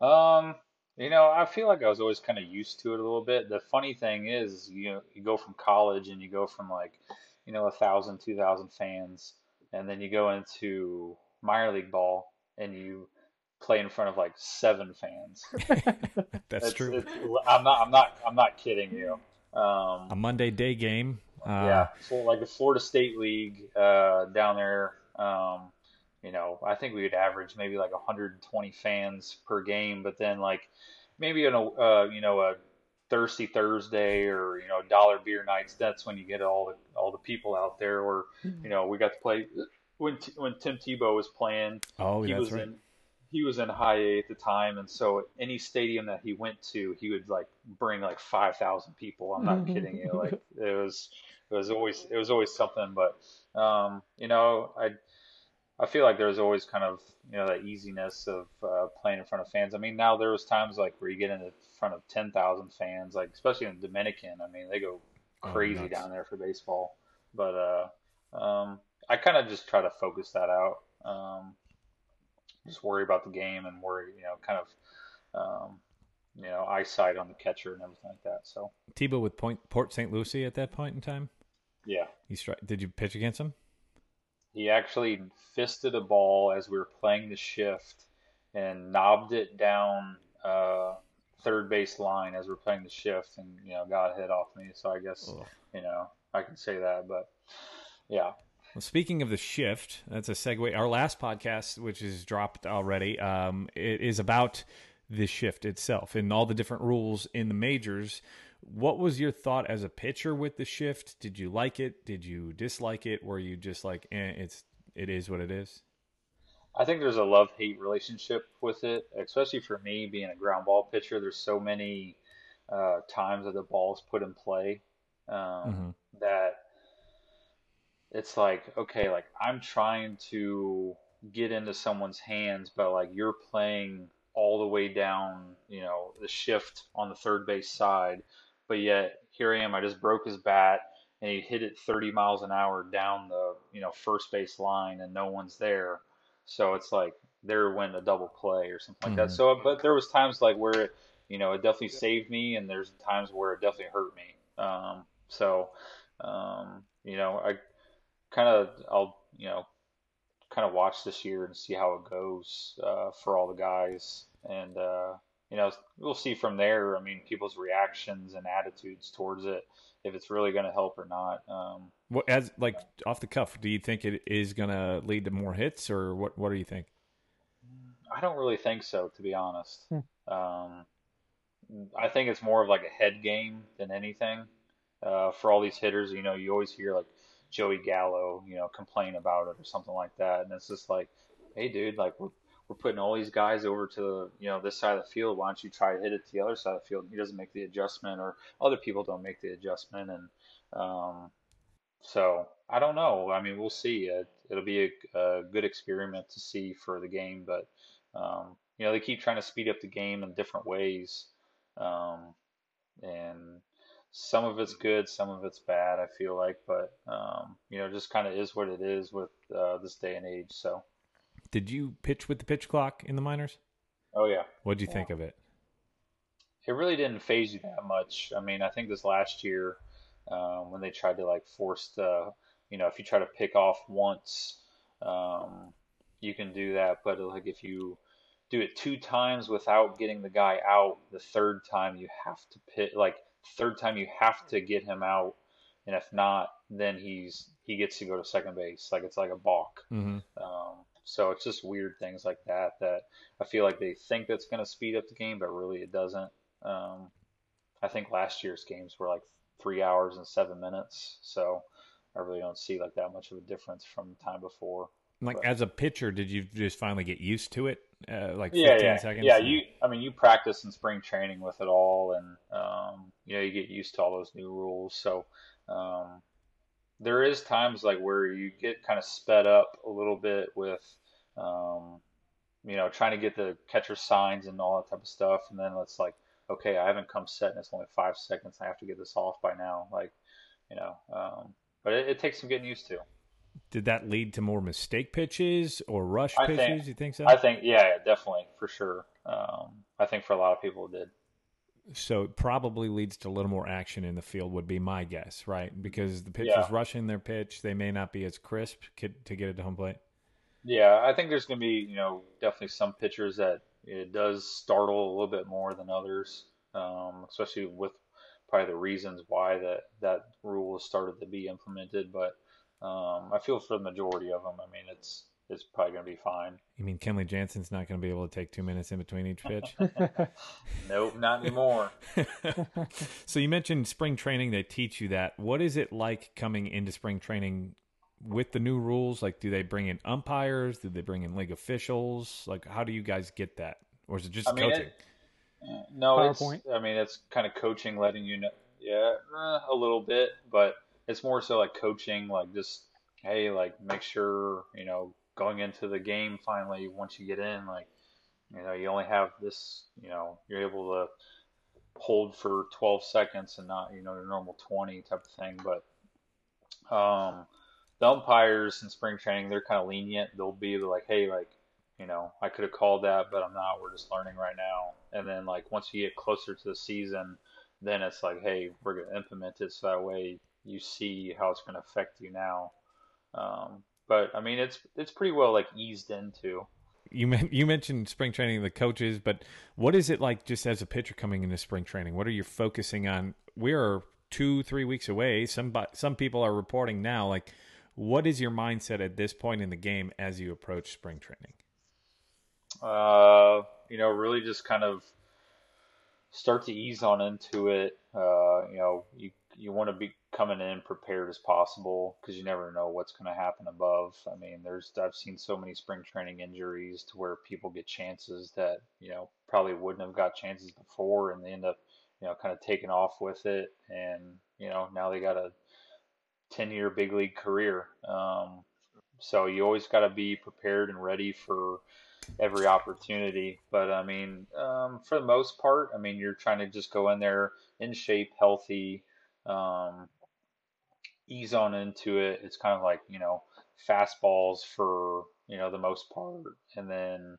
Um, you know, I feel like I was always kind of used to it a little bit. The funny thing is, you know, you go from college and you go from like, you know, a thousand, two thousand fans, and then you go into minor league ball and you play in front of like seven fans. *laughs* *laughs*
That's
It's-
true.
it's- I'm not, I'm not, I'm not kidding you. Um,
A Monday day game. Uh,
yeah, so like the Florida State League uh, down there, um, you know, I think we would average maybe like 120 fans per game, but then like maybe on a uh, you know a Thirsty Thursday or you know dollar beer nights, that's when you get all the all the people out there. Or you know, we got to play when when Tim Tebow was playing
Oh,
he
that's
was
right.
in he was in high A at the time, and so any stadium that he went to, he would like bring like five thousand people. I'm not kidding you. Like *laughs* it was it was always it was always something. But um, you know, I I feel like there was always kind of you know that easiness of uh, playing in front of fans. I mean, now there was times like where you get in front of ten thousand fans, like especially in Dominican. I mean, they go
Oh,
crazy
nuts.
down there for baseball. But uh, um, I kind of just try to focus that out. Um, just worry about the game and worry, you know, kind of, um, you know, eyesight on the catcher and everything like that. So
Tebow with Point, Port St. Lucie at that point in time.
yeah,
You stri- Did you pitch against him?
he actually fisted a ball as we were playing the shift and knobbed it down uh, third base line as we we're playing the shift, and you know, got a hit off me. So I guess
Ugh.
you know I can say that, but yeah.
Well, speaking of the shift, that's a segue. Our last podcast, which is dropped already, um, it is about the shift itself and all the different rules in the majors. What was your thought as a pitcher with the shift? Did you like it? Did you dislike it? Were you just like, eh, it's it is what it is?
I think there's a love hate relationship with it, especially for me being a ground ball pitcher. There's so many uh, times that the ball is put in play um,
Mhm.
that it's like, okay, like I'm trying to get into someone's hands, but like you're playing all the way down, you know, the shift on the third base side, but yet here I am, I just broke his bat and he hit it 30 miles an hour down the, you know, first base line and no one's there. So it's like there went a double play or something like
Mhm.
that. So, but there was times like where it, you know, it definitely saved me, and there's times where it definitely hurt me. Um, so, um, you know, I kind of, I'll, you know, kind of watch this year and see how it goes uh, for all the guys, and uh, you know, we'll see from there. I mean, people's reactions and attitudes towards it, if it's really going to help or not. Um,
What as like off the cuff? Do you think it is going to lead to more hits, or what? What do you think?
I don't really think so, to be honest.
Hmm.
Um, I think it's more of like a head game than anything. Uh, for all these hitters, you know, you always hear like Joey Gallo, you know, complain about it or something like that, and it's just like, hey, dude, like we're we're putting all these guys over to you know this side of the field. Why don't you try to hit it to the other side of the field? He doesn't make the adjustment, or other people don't make the adjustment, and um, so I don't know. I mean, we'll see. It, it'll be a, a good experiment to see for the game, but um, you know, they keep trying to speed up the game in different ways, um, and some of it's good, some of it's bad. I feel like, but um, you know, just kind of is what it is with uh, this day and age. So,
Did you pitch with the pitch clock in the minors?
oh yeah.
What would you think of it?
it really didn't phase you that much. I mean, I think this last year, um, when they tried to like force the you know, if you try to pick off once, um, you can do that. But like if you do it two times without getting the guy out, the third time you have to pick. Like third time you have to get him out, and if not, then he's he gets to go to second base. Like it's like a balk.
Mm-hmm.
Um, so it's just weird things like that that I feel like they think that's going to speed up the game, but really it doesn't. Um, I think last year's games were like three hours and seven minutes, so I really don't see like that much of a difference from the time before.
Like
But-
as a pitcher, did you just finally get used to it? Uh, like
yeah,
15
yeah,
seconds?
yeah. You, I mean, you practice in spring training with it all, and um, you know, you get used to all those new rules. So um, there is times like where you get kind of sped up a little bit with, um, you know, trying to get the catcher signs and all that type of stuff, and then it's like, okay, I haven't come set, and it's only five seconds. I have to get this off by now, like, you know. Um, but it, it takes some getting used to.
Did that lead to more mistake pitches or rush
I
pitches?
think-
you think so?
I think, yeah, definitely, for sure. Um, I think for a lot of people it did.
so it probably leads to a little more action in the field, would be my guess, right? Because the pitcher's
Yeah.
rushing their pitch, they may not be as crisp to get it to home plate.
Yeah, I think there's going to be, you know, definitely some pitchers that it does startle a little bit more than others, um, especially with probably the reasons why that that rule has started to be implemented. But um, I feel for the majority of them, I mean, it's it's probably going to be fine.
You mean Kenley Jansen's not going to be able to take two minutes in between each pitch? *laughs* *laughs*
Nope, not anymore. *laughs*
so you mentioned spring training. They teach you that. What is it like coming into spring training with the new rules? Like, do they bring in umpires? Do they bring in league officials? Like, how do you guys get that, or is it just
I mean,
coaching?
it- No, it's. I mean, it's kind of coaching, letting you know. Yeah, eh, a little bit, but it's more so like coaching, like just hey, like make sure you know going into the game. Finally, once you get in, like you know, you only have this. You know, you're able to hold for 12 seconds and not you know your normal 20 type of thing. But um, the umpires in spring training, they're kind of lenient. They'll be like, hey, like you know, I could have called that, but I'm not. We're just learning right now. And then like once you get closer to the season, then it's like, hey, we're gonna implement it so that way you see how it's gonna affect you now. Um, but I mean, it's it's pretty well like eased into.
You you mentioned spring training, the coaches, but what is it like just as a pitcher coming into spring training? What are you focusing on? We are two, three weeks away. Some some people are reporting now. Like, what is your mindset at this point in the game as you approach spring training?
Uh, you know, really just kind of start to ease on into it. Uh, you know, you you want to be coming in prepared as possible because you never know what's going to happen above. I mean, there's I've seen so many spring training injuries to where people get chances that you know probably wouldn't have got chances before, and they end up you know kind of taking off with it, and you know now they got a 10 year big league career. Um, so you always got to be prepared and ready for every opportunity. But I mean, um, for the most part, I mean, you're trying to just go in there in shape, healthy, um, ease on into it. It's kind of like, you know, fastballs for, you know, the most part. And then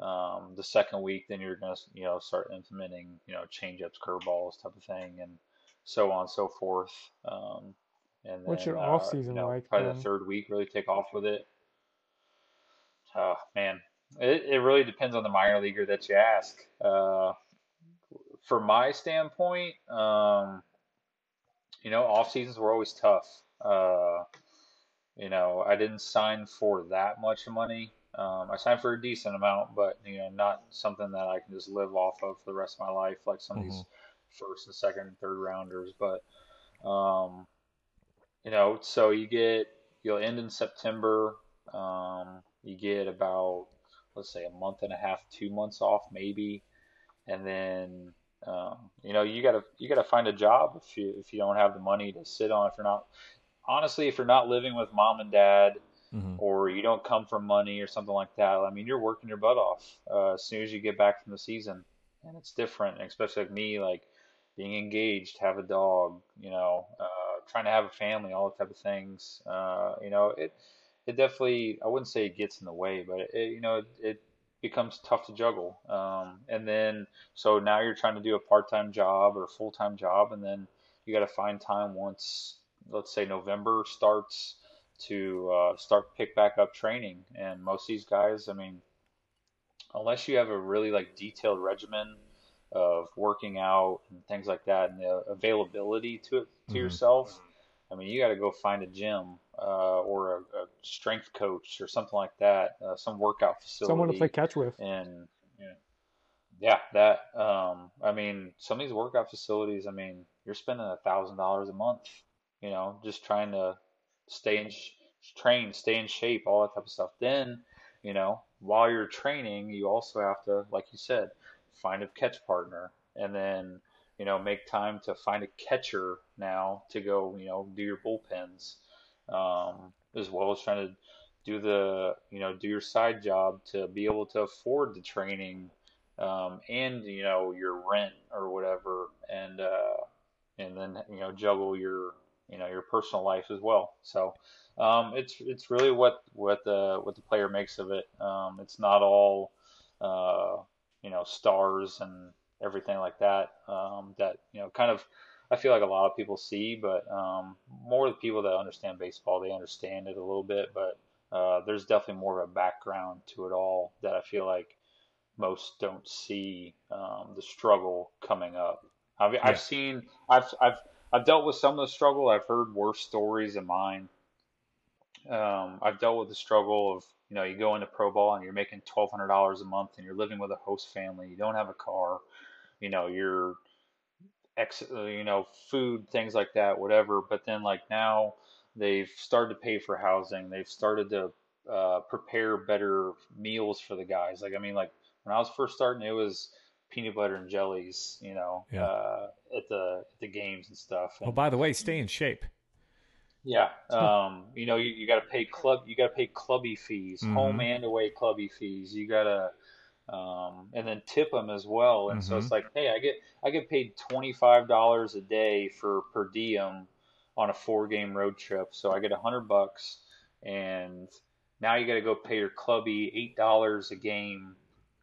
um, the second week, then you're going to, you know, start implementing, you know, changeups, curveballs type of thing, and so on and so forth. Um, and
What's
then,
your
uh,
off-season
you know,
like
Probably the third week, really take off with it. Oh man, it, it really depends on the minor leaguer that you ask. Uh, for my standpoint, um, you know, off seasons were always tough. Uh, you know, I didn't sign for that much money. Um, I signed for a decent amount, but you know, not something that I can just live off of for the rest of my life, like some of these first and second and third rounders. But um, you know, so you get you'll end in September. Um, you get about let's say a month and a half, two months off maybe, and then um, you know you gotta you gotta find a job if you if you don't have the money to sit on if you're not honestly if you're not living with mom and dad
Mhm.
or you don't come from money or something like that. I mean you're working your butt off uh, as soon as you get back from the season, and it's different, and especially like me like being engaged, have a dog, you know, uh, trying to have a family, all that type of things. Uh, you know, it it definitely I wouldn't say it gets in the way, but it, you know it, it becomes tough to juggle. Um, and then so now you're trying to do a part-time job or a full-time job, and then you got to find time once let's say November starts. to uh, start pick back up training. And most of these guys, I mean, unless you have a really like detailed regimen of working out and things like that, and the availability to it to
Mhm.
yourself, I mean, you got to go find a gym uh, or a, a strength coach or something like that, uh, some workout facility
Someone to play catch with.
and yeah, yeah, that. Um, I mean, some of these workout facilities. I mean, you're spending a thousand dollars a month. You know, just trying to stay in sh- train, stay in shape, all that type of stuff. Then, you know, while you're training, you also have to, like you said, find a catch partner, and then you know make time to find a catcher now to go, you know, do your bullpens, um, as well as trying to do the you know do your side job to be able to afford the training um, and you know your rent or whatever and uh, and then you know juggle your you know your personal life as well. So um, it's it's really what what the what the player makes of it. Um, it's not all uh, you know stars and everything like that um, that you know kind of I feel like a lot of people see, but um, more the people that understand baseball, they understand it a little bit, but uh, there's definitely more of a background to it all that I feel like most don't see um, the struggle coming up. I've,
Yeah.
I've seen, I've, I've, I've dealt with some of the struggle. I've heard worse stories than mine. Um, I've dealt with the struggle of, you know, you go into pro ball and you're making twelve hundred dollars a month and you're living with a host family. You don't have a car. You know, you're ex, uh, you know, food, things like that, whatever. But then like now they've started to pay for housing. They've started to uh, prepare better meals for the guys. Like I mean, like when I was first starting, it was peanut butter and jellies, you know,
Yeah.
uh, at the at the games and stuff.
Well,
And,
by the way, stay in shape.
yeah, *laughs* um, you know, you, you got to pay club, you got to pay clubby fees,
Mhm.
home and away clubby fees. You got to, um, and then tip them as well. And so it's like, hey, I get I get paid twenty five dollars a day for per diem on a four game road trip, so I get a hundred bucks, and now you got to go pay your clubby eight dollars a game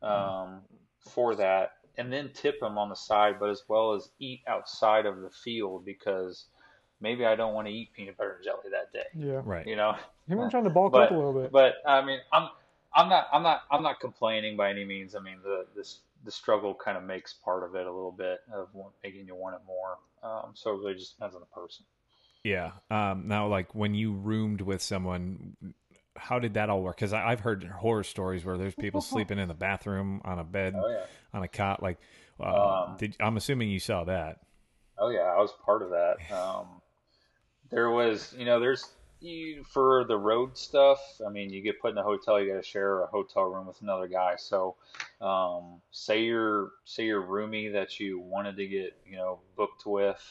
um, for that, and then tip them on the side, but as well as eat outside of the field because maybe I don't want to eat peanut butter and jelly that day.
Yeah.
Right.
You know,
You've been trying to bulk
but
up a little bit.
but I mean, I'm I'm not I'm not I'm not complaining by any means. I mean, the this the struggle kind of makes part of it a little bit of want- making you want it more. Um, so it really just depends on the person.
Yeah. Um, now, like when you roomed with someone, how did that all work? Because I've heard horror stories where there's people *laughs* sleeping in the bathroom on a bed,
Oh yeah,
on a cot. Like, uh,
Um,
did, I'm assuming you saw that.
oh yeah, I was part of that. Um, there was, you know, there's you, for the road stuff. I mean, you get put in a hotel, you got to share a hotel room with another guy. So, um, say your say your roomie that you wanted to get, you know, booked with,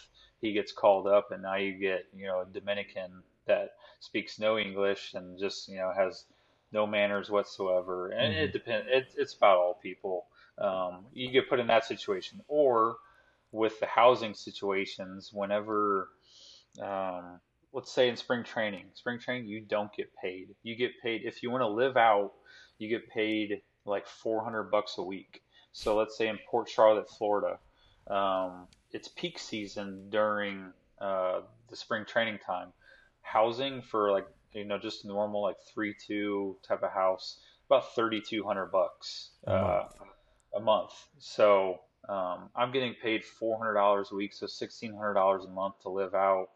he gets called up, and now you get, you know, a Dominican that speaks no English and just, you know, has no manners whatsoever. And it depends. It, it's about all people. Um, you get put in that situation, or with the housing situations, whenever, um, let's say in spring training, spring training, you don't get paid. You get paid if you want to live out, you get paid like 400 bucks a week. So let's say in Port Charlotte, Florida, um, it's peak season during uh, the spring training time. Housing for like you know just normal like three two type of house about 3,200 bucks
A
uh,
month.
a month. So um, I'm getting paid four hundred dollars a week, so sixteen hundred dollars a month to live out.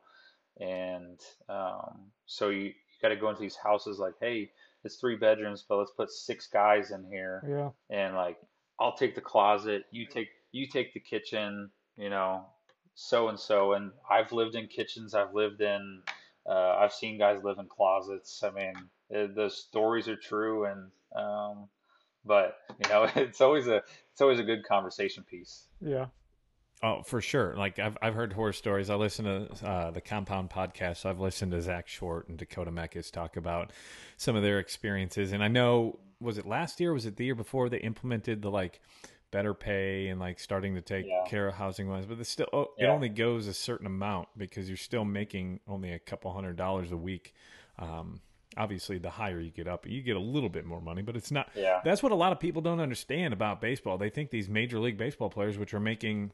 And um, so you, you got to go into these houses like, hey, it's three bedrooms, but let's put six guys in here,
Yeah.
and like I'll take the closet, you take you take the kitchen, you know, so and so. And I've lived in kitchens, I've lived in, uh, I've seen guys live in closets. I mean, the the stories are true, and um, but you know, *laughs* it's always a it's always a good conversation piece.
Yeah.
Oh, for sure. Like I've I've heard horror stories. I listen to uh, the Compound podcast. So I've listened to Zack Short and Dakota Mekkes talk about some of their experiences. And I know was it last year? Was it the year before they implemented the like better pay and like starting to take
Yeah.
care of housing wise? But it's still oh, it only goes a certain amount because you're still making only a couple hundred dollars a week. Um, obviously, the higher you get up, you get a little bit more money, but it's not.
Yeah.
That's what a lot of people don't understand about baseball. They think these major league baseball players, which are making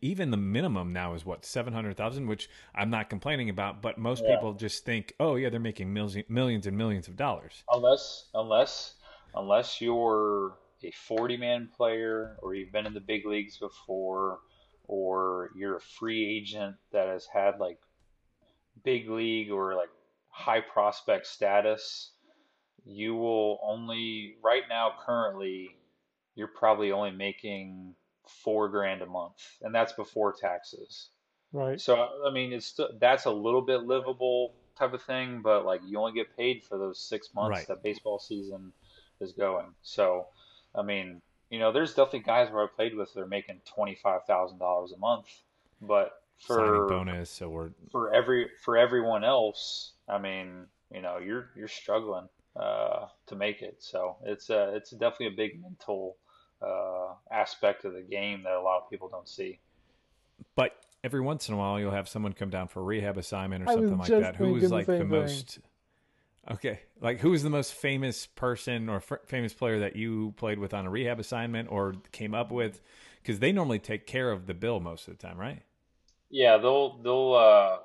even the minimum now is what seven hundred thousand, which I'm not complaining about. But most
Yeah.
people just think, oh yeah, they're making millions, millions and millions of dollars.
Unless, unless, unless you're a 40 man player or you've been in the big leagues before or you're a free agent that has had like big league or like high prospect status, you will only, right now, currently, you're probably only making four grand a month, and that's before taxes.
Right.
So I mean, it's that's a little bit livable type of thing, but like you only get paid for those six months
Right.
that baseball season is going. So, I mean, you know, there's definitely guys where I played with that are making twenty five thousand dollars a month, but
Signing
for
bonus or
for every for everyone else, I mean, you know, you're you're struggling uh, to make it. So it's uh, it's definitely a big mental uh, aspect of the game that a lot of people don't see.
But every once in a while, you'll have someone come down for a rehab assignment or
I
something like that. Who
thinking
was
the
like the most? Okay, like who was the most famous person or f- famous player that you played with on a rehab assignment or came up with? Because they normally take care of the bill most of the time, right?
Yeah, they'll they'll uh,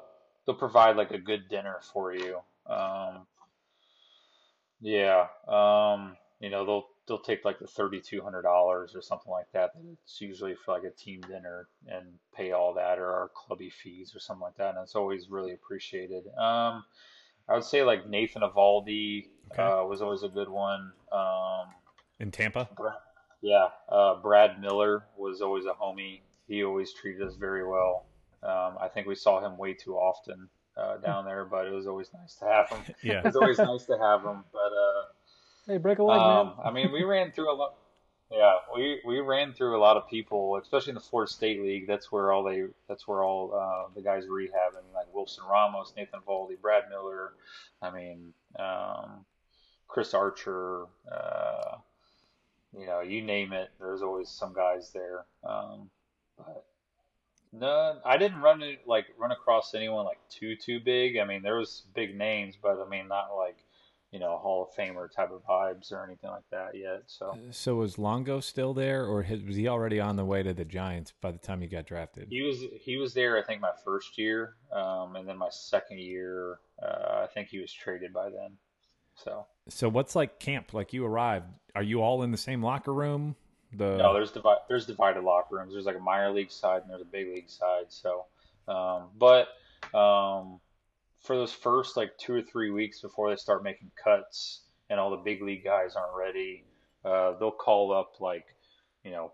they'll provide like a good dinner for you. Um, yeah, um, you know they'll they'll take like the thirty two hundred dollars or something like that. It's usually for like a team dinner and pay all that or our clubby fees or something like that, and it's always really appreciated. Um, I would say like Nathan Eovaldi
Okay.
uh, was always a good one. Um,
In Tampa,
Yeah, uh, Brad Miller was always a homie. He always treated us very well. Um, I think we saw him way too often uh, down there, but it was always nice to have him. *laughs*
yeah.
It's always nice to have him. But
Hey, break a leg,
um,
man.
I mean, we ran through a lot. Yeah, we we ran through a lot of people, especially in the Florida State League. That's where all they that's where all uh, the guys rehabbing, like Wilson Ramos, Nathan Eovaldi, Brad Miller. I mean, um, Chris Archer. Uh, you know, you name it. There's always some guys there. Um, but no, I didn't run like run across anyone like too too big. I mean, there was big names, but I mean, not like you know Hall of Famer type of vibes or anything like that yet. So
So was Longo still there, or was he already on the way to the Giants by the time he got drafted?
he was he was there. I think my first year, um, and then my second year, uh, I think he was traded by then. So
So what's like camp? Like you arrived, are you all in the same locker room? The
no, there's divi- there's divided locker rooms. There's like a minor league side and there's a big league side. So, um, but um, for those first like two or three weeks before they start making cuts and all the big league guys aren't ready, uh, they'll call up like you know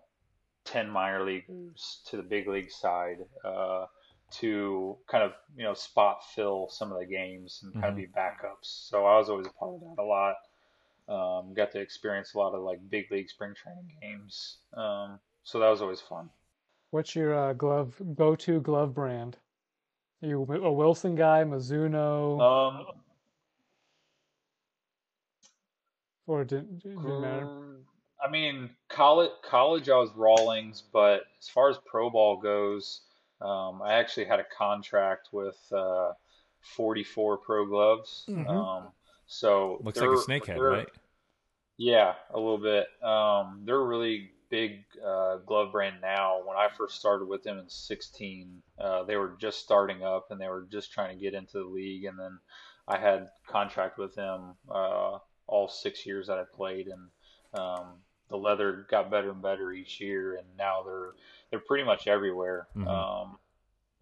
ten minor leaguers to the big league side uh, to kind of you know spot fill some of the games and kind of be backups. So I was always a part of that a lot. Um, got to experience a lot of like big league spring training games. Um, so that was always fun.
What's your uh, glove go-to glove brand? Are you a Wilson guy, Mizuno,
Um,
or it didn't, it didn't matter?
I mean, college, college, I was Rawlings, but as far as pro ball goes, um, I actually had a contract with uh, 44 Pro Gloves.
Mhm.
Um, so
looks like a snakehead, right?
Yeah, a little bit. Um, they're really big uh, glove brand now. When I first started with them in 16, uh, they were just starting up and they were just trying to get into the league. And then I had contract with them uh, all six years that I played, and um, the leather got better and better each year. And now they're they're pretty much everywhere.
Mhm.
Um,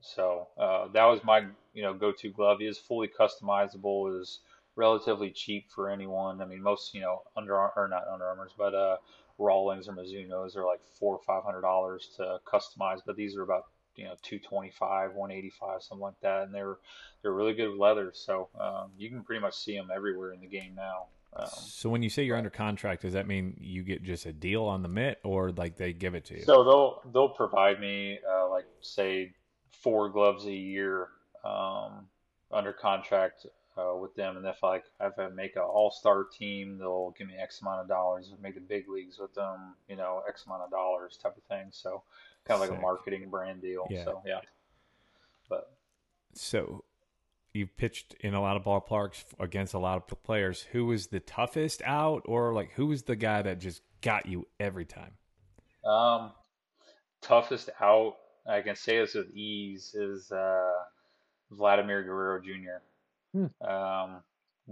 so uh, that was my you know go-to glove. It is fully customizable. Is relatively cheap for anyone. I mean, most you know Under or not Under Armours, but uh, Rawlings or Mizuno's are like four or five hundred dollars to customize. But these are about you know two twenty-five, one eighty-five, something like that, and they're they're really good leather. So um, you can pretty much see them everywhere in the game now. Um,
So when you say you're under contract, does that mean you get just a deal on the mitt, or like they give it to you?
So they'll they'll provide me uh, like say four gloves a year um, under contract uh, with them, and if like if I make an all star team, they'll give me X amount of dollars. If I make the big leagues with them, you know, X amount of dollars type of thing. So kind of like
Sick.
a marketing brand deal.
Yeah.
So yeah, but
So you've pitched in a lot of ballparks against a lot of players. Who was the toughest out, or like who was the guy that just got you every time?
Um, toughest out. I can say this with ease, is uh, Vladimir Guerrero Jr.
Hmm.
Um,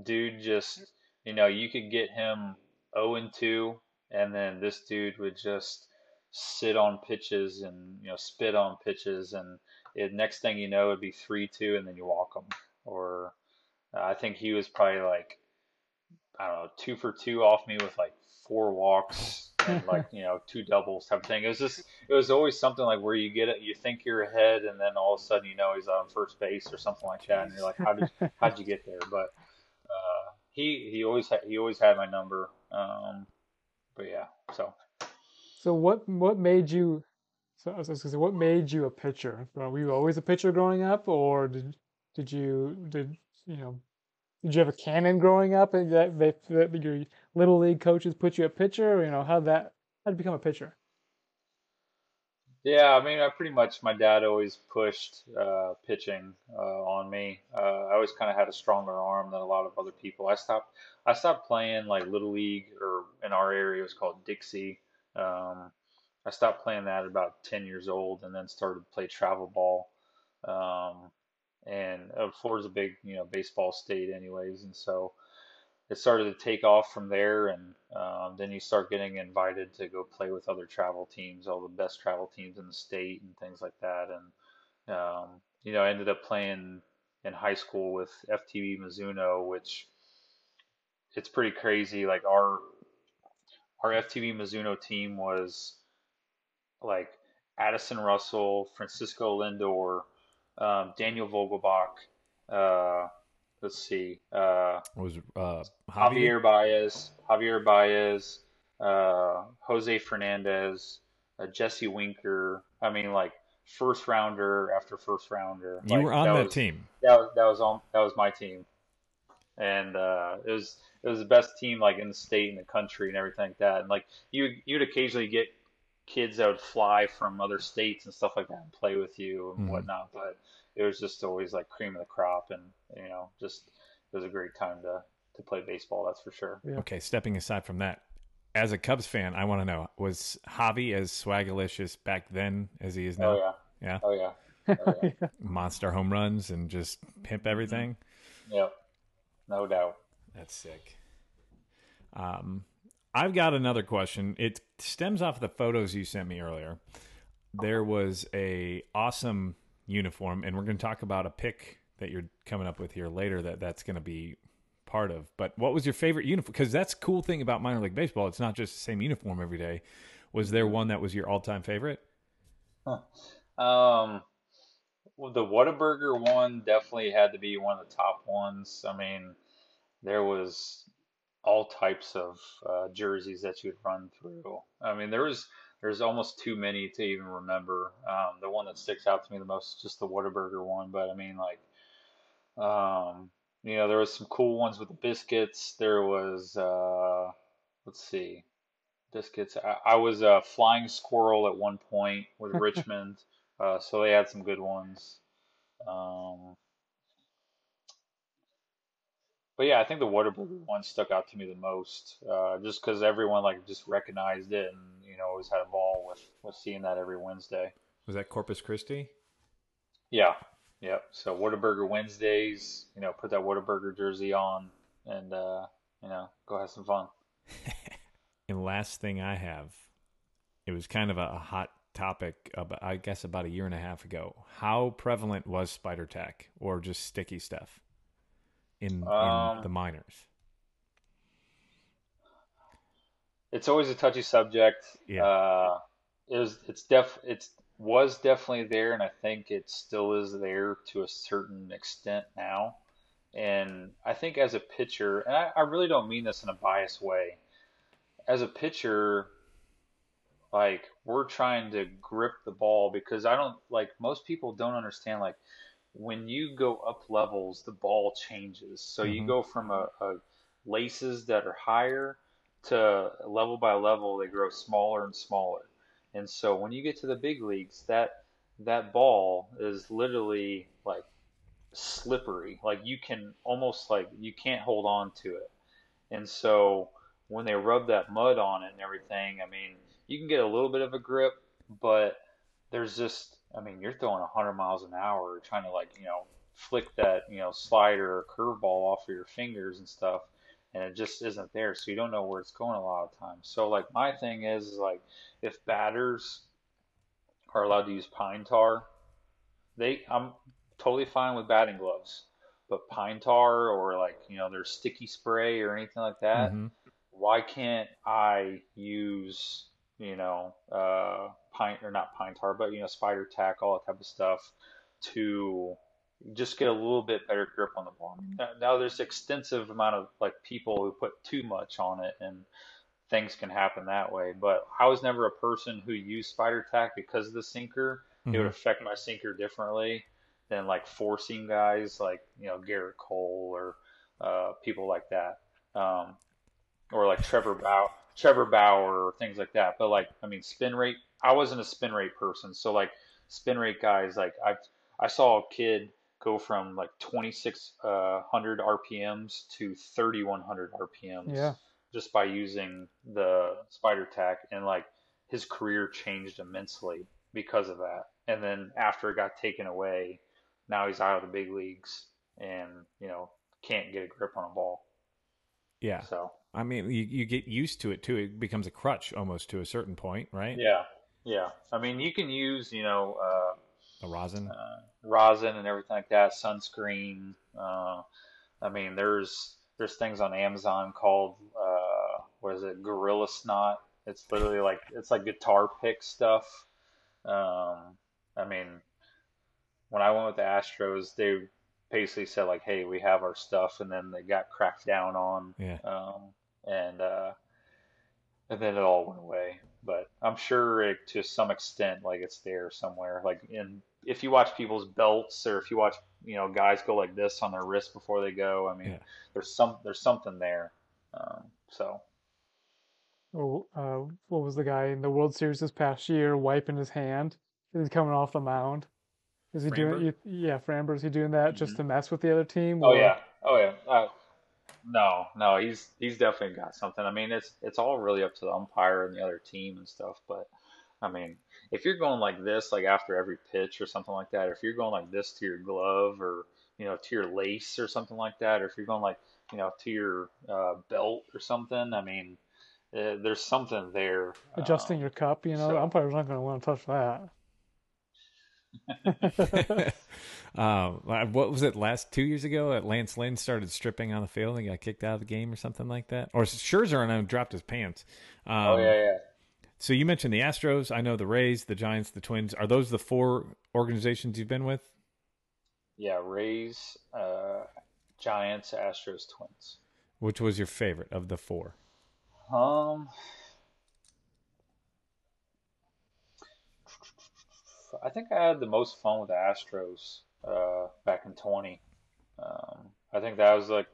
dude, just you know, you could get him 0 and 2, and then this dude would just sit on pitches and you know spit on pitches, and it, next thing you know, it'd be 3 2, and then you walk him. Or uh, I think he was probably like I don't know, two for two off me with like four walks and like *laughs* you know two doubles type of thing. It was just it was always something like where you get it, you think you're ahead, and then all of a sudden you know he's on first base or something like that, and you're like, how did how did you get there? But uh, he he always had he always had my number. Um, but yeah, so
So what what made you? So I was gonna say, what made you a pitcher? Were you always a pitcher growing up, or did did you did you know did you have a cannon growing up, and that, that, that your little league coaches put you a pitcher? You know how that how to become a pitcher?
Yeah, I mean, I pretty much my dad always pushed uh, pitching uh, on me. Uh, I always kind of had a stronger arm than a lot of other people. I stopped I stopped playing like little league or in our area it was called Dixie. Um, I stopped playing that at about 10 years old and then started to play travel ball. Um, and uh, Florida's a big, you know, baseball state anyways, and so it started to take off from there, and um, then you start getting invited to go play with other travel teams, all the best travel teams in the state, and things like that. And um, you know, I ended up playing in high school with FTB Mizuno, which it's pretty crazy. Like our our FTB Mizuno team was like Addison Russell, Francisco Lindor, um, Daniel Vogelbach. Uh, let's see. Uh,
was uh,
Javier Baez, Javier Baez, uh, Jose Fernandez, uh, Jesse Winker. I mean, like first rounder after first rounder.
You
like,
were on that,
was,
team.
That was that was on that was my team, and uh, it was it was the best team like in the state and the country and everything like that. And like you you'd occasionally get kids that would fly from other states and stuff like that and play with you and
Mhm.
whatnot, but it was just always like cream of the crop and you know just it was a great time to to play baseball that's for sure
Yeah.
Okay, stepping aside from that, as a Cubs fan, I want to know was Javi as swagalicious back then as he is now?
oh yeah
Yeah.
oh yeah oh, *laughs* yeah
Monster home runs and just pimp everything.
yep no doubt
That's sick. Um, I've got another question. It stems off the photos you sent me earlier. There was a awesome uniform, and we're going to talk about a pick that you're coming up with here later. That that's going to be part of. But what was your favorite uniform? Because that's cool thing about minor league baseball. It's not just the same uniform every day. Was there one that was your all-time favorite?
um well, the Whataburger one definitely had to be one of the top ones I mean there was all types of uh, jerseys that you would run through I mean there was there's almost too many to even remember um, the one that sticks out to me the most is just the Whataburger one but I mean like Um, you know, there was some cool ones with the biscuits. There was, uh, let's see, biscuits. I, I was a flying squirrel at one point with *laughs* Richmond, uh, so they had some good ones. Um, but yeah, I think the Whataburger one stuck out to me the most, uh, just because everyone like just recognized it, and you know, always had a ball with with seeing that every Wednesday.
Was that Corpus Christi?
Yeah, yep. So Whataburger Wednesdays, you know, put that Whataburger jersey on and uh, you know, go have some fun. *laughs*
And last thing I have, it was kind of a, a hot topic, about, I guess about a year and a half ago. How prevalent was spider tack or just sticky stuff in,
Um,
in the minors?
It's always a touchy subject.
Yeah.
Uh, it was it's def it's was definitely there, and I think it still is there to a certain extent now. And I think as a pitcher, and I, I really don't mean this in a biased way, as a pitcher, like we're trying to grip the ball because I don't like most people don't understand like when you go up levels, the ball changes. So you
Mhm.
go from a, a laces that are higher to level by level, they grow smaller and smaller. And so when you get to the big leagues, that that ball is literally like slippery. Like you can almost like you can't hold on to it. And so when they rub that mud on it and everything, I mean, you can get a little bit of a grip, but there's just I mean, you're throwing 100 miles an hour, trying to like, you know, flick that, you know, slider or curveball off of your fingers and stuff, and it just isn't there. So you don't know where it's going a lot of times. So like my thing is, is like if batters are allowed to use pine tar, they I'm totally fine with batting gloves, but pine tar or like you know there's sticky spray or anything like that.
Mm-hmm.
Why can't I use you know uh, pine or not pine tar, but you know spider tack, all that type of stuff to just get a little bit better grip on the ball. Now, now there's extensive amount of like people who put too much on it and things can happen that way. But I was never a person who used spider tack because of the sinker. It would
Mhm.
affect my sinker differently than like forcing guys like you know Gerrit Cole or uh, people like that, um, or like Trevor Bauer, Trevor Bauer or things like that. But like I mean, spin rate. I wasn't a spin rate person, so like spin rate guys, like I I saw a kid go from like 2600 uh, RPMs to 3100 RPMs
Yeah.
just by using the spider tack and like his career changed immensely because of that and then after it got taken away now he's out of the big leagues and you know can't get a grip on a ball
Yeah.
so
I mean, you, you get used to it too. It becomes a crutch almost to a certain point, right?
yeah yeah i mean you can use you know uh,
A rosin.
uh, rosin and everything like that, sunscreen. Uh, I mean, there's there's things on Amazon called uh, what is it, Gorilla Snot. It's literally like it's like guitar pick stuff. Um, I mean, when I went with the Astros, they basically said like, "Hey, we have our stuff," and then they got cracked down on,
Yeah.
um, and uh, and then it all went away. But I'm sure it, to some extent, like it's there somewhere. Like in if you watch people's belts, or if you watch, you know, guys go like this on their wrist before they go. I mean,
Yeah.
there's some there's something there. Um, so
Oh, uh, what was the guy in the World Series this past year wiping his hand? He's coming off the mound. Is he doing?
Framber?
you- Yeah, Framber. Is he doing that just to mess with the other team?
Oh
or-
yeah, oh yeah. Uh, no, no, he's he's definitely got something. I mean, it's it's all really up to the umpire and the other team and stuff. But I mean, if you're going like this, like after every pitch or something like that, or if you're going like this to your glove or you know to your lace or something like that, or if you're going like you know to your uh, belt or something, I mean, uh, there's something there.
adjusting
um,
your cup. You know,
so-
umpire's not going to want to touch that. *laughs* *laughs* *laughs*
uh, what was it last two years ago? That Lance Lynn started stripping on the field and got kicked out of the game or something like that. Or Scherzer and I dropped his pants. Um,
oh yeah, yeah.
So you mentioned the Astros. I know the Rays, the Giants, the Twins. Are those the four organizations you've been with?
Yeah, Rays, uh, Giants, Astros, Twins.
Which was your favorite of the four?
Um, I think I had the most fun with the Astros uh, back in 20. Um, I think that was like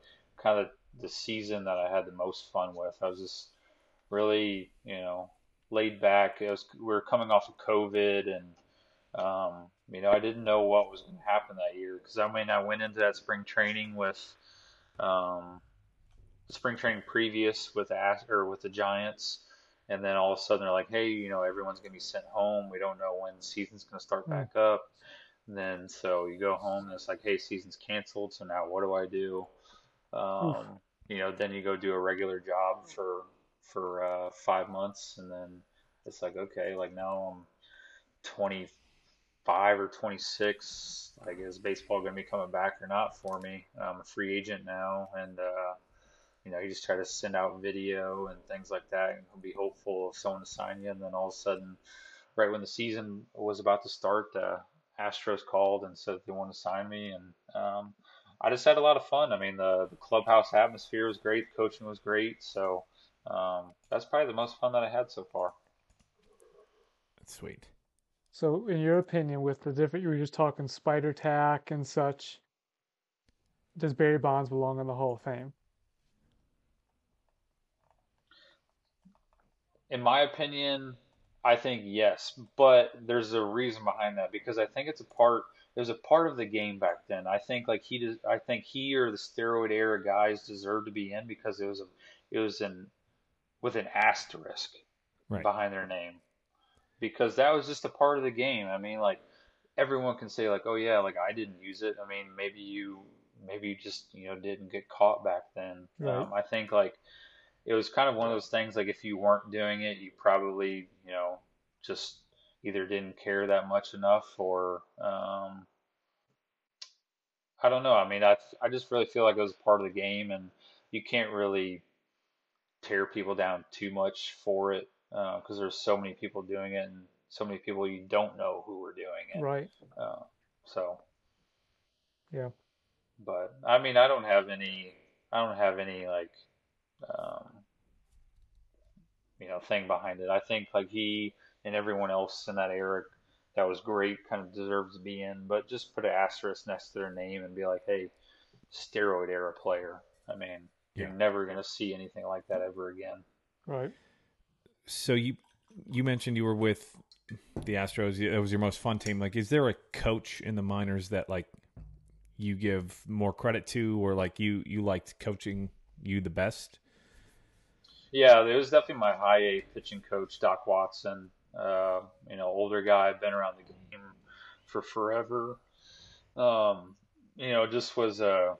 kind of the season that I had the most fun with. I was just really, you know, laid back. It was we were coming off of COVID, and um, you know, I didn't know what was going to happen that year because I mean, I went into that spring training with. Um, spring training previous with the or with the Giants, and then all of a sudden they're like, "Hey, you know, everyone's gonna be sent home. We don't know when the season's gonna start back up." And then so you go home and it's like, "Hey, season's canceled. So now what do I do?" Um, you know, then you go do a regular job for for uh, five months, and then it's like, okay, like now I'm 25 or 26. Like, is baseball gonna be coming back or not for me? I'm a free agent now, and uh, you know, you just try to send out video and things like that and be hopeful of someone to sign you. And then all of a sudden, right when the season was about to start, the Astros called and said they want to sign me. And um, I just had a lot of fun. I mean, the, the clubhouse atmosphere was great, the coaching was great. So um, that's probably the most fun that I had so far.
That's sweet.
So, in your opinion, with the different, you were just talking spider tack and such, does Barry Bonds belong in the Hall of Fame?
In my opinion, I think yes, but there's a reason behind that because I think it's a part. There's a part of the game back then. I think like he does. I think he or the steroid era guys deserve to be in because it was a, it was in with an asterisk
Right.
behind their name because that was just a part of the game. I mean, like everyone can say like, oh yeah, like I didn't use it. I mean, maybe you maybe you just you know didn't get caught back then.
Right.
Um, I think like it was kind of one of those things like if you weren't doing it, you probably you know just either didn't care that much enough or um, I don't know. I mean, I I just really feel like it was part of the game, and you can't really tear people down too much for it because there's so many people doing it and so many people you don't know who are doing it.
Right.
Uh, so,
Yeah.
but I mean, I don't have any. I don't have any like, um, you know, thing behind it. I think like he and everyone else in that era that was great kind of deserves to be in, but just put an asterisk next to their name and be like, hey, steroid era player. I mean, you're never gonna see anything like that ever again.
Right.
So you you mentioned you were with the Astros. It was your most fun team. Like, is there a coach in the minors that like you give more credit to, or like you you liked coaching you the best?
Yeah, it was definitely my high A pitching coach, Doc Watson. Uh, you know, older guy, been around the game for forever. Um, you know, just was a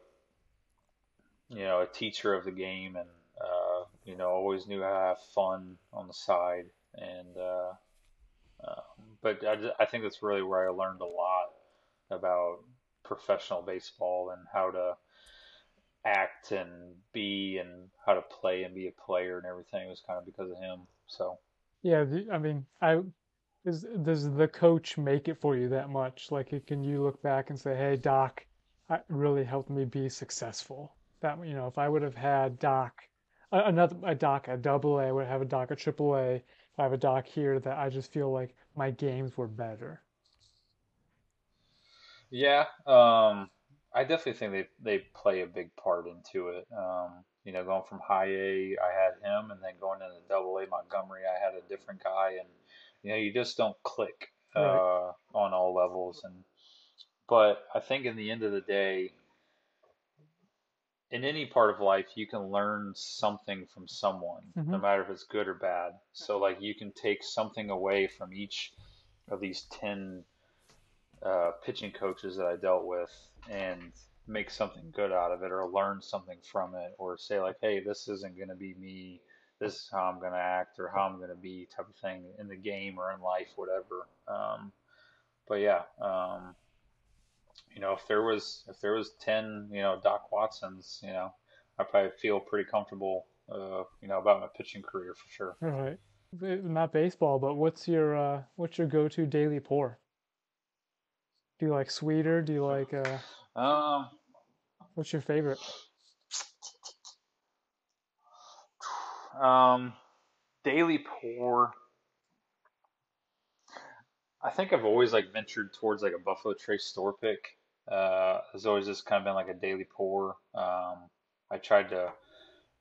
you know a teacher of the game, and uh, you know always knew how to have fun on the side. And uh, uh, but I, I think that's really where I learned a lot about professional baseball and how to act and be and how to play and be a player and everything was kind of because of him. So
Yeah. I mean, I is does the coach make it for you that much? Like, can you look back and say, "Hey, Doc, I really helped me be successful." That you know, if I would have had Doc, another a Doc at Double A, I would have a Doc at Triple A. If I have a Doc here, that I just feel like my games were better.
yeah, um, I definitely think they they play a big part into it. Um, you know, going from high A, I had him, and then going into double A Montgomery, I had a different guy, and you know, you just don't click uh,
Right.
on all levels. And but I think in the end of the day, in any part of life, you can learn something from someone, no
Mhm.
matter if it's good or bad. So, like, you can take something away from each of these 10 uh, pitching coaches that I dealt with and make something good out of it or learn something from it or say, like, hey, this isn't going to be me. This is how I'm going to act or how I'm going to be, type of thing in the game or in life, whatever. Um, but yeah, um, you know, if there was if there was ten, you know, Doc Watsons, you know, I probably feel pretty comfortable, uh, you know, about my pitching career for sure.
All right. Not baseball, but what's your uh, what's your go-to daily pour? Do you like sweeter? Do you like uh,
Um,
what's your favorite?
um, daily pour. I think I've always like ventured towards like a Buffalo Trace store pick. Uh, has always just kind of been like a daily pour. Um, I tried to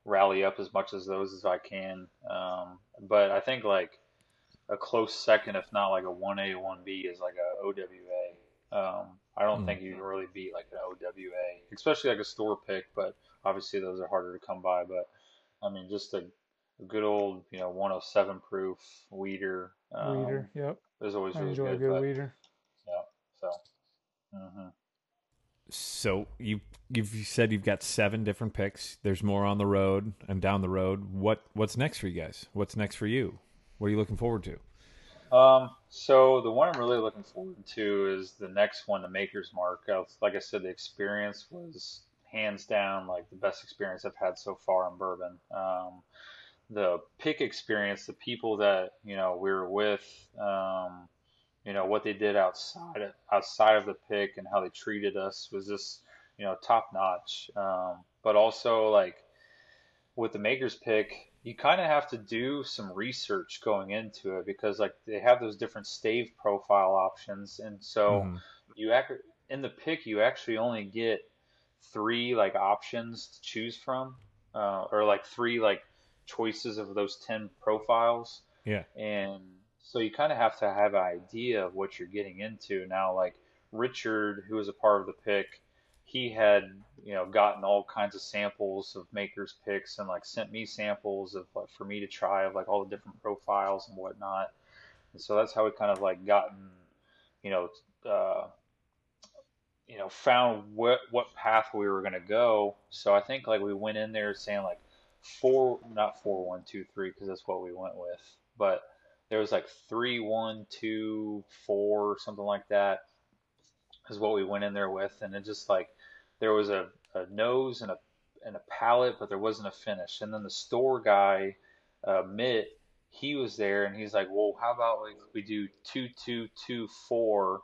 rally up as much as those as I can. Um, but I think like a close second, if not like a 1A, 1B, is like a OWA. Um, I don't
Mm.
think you can really beat like an OWA, especially like a store pick, but obviously those are harder to come by. But I mean, just a, a good old, you know, 107 proof Weller. Um,
Weller. Yep.
is always
I
really
enjoy a
good.
good
but,
Weller.
yeah, so. hmm
So you you've said you've got seven different picks. There's more on the road and down the road. What what's next for you guys? What's next for you? What are you looking forward to?
Um, so the one I'm really looking forward to is the next one, the Maker's Mark. Uh, Like I said, the experience was hands down like the best experience I've had so far in bourbon. Um, the pick experience, the people that you know we were with, um, you know what they did outside of, outside of the pick and how they treated us was just you know top notch. Um, but also like with the Maker's pick, you kind of have to do some research going into it because like they have those different stave profile options, and so
Mhm.
you act in the pick you actually only get three like options to choose from, uh, or like three like choices of those ten profiles,
Yeah.
and so you kind of have to have an idea of what you're getting into. Now, like Richard, who was a part of the pick, he had you know gotten all kinds of samples of makers picks and like sent me samples of like for me to try of like all the different profiles and whatnot. And so that's how we kind of like gotten you know uh, you know, found what what path we were gonna go. So I think like we went in there saying like four, not four, one, two, three, because that's what we went with. But there was like three, one, two, four, something like that, is what we went in there with, and it just like there was a, a nose and a and a palate, but there wasn't a finish. And then the store guy, uh, Mitt, he was there, and he's like, "Well, how about like we do two, two, two, four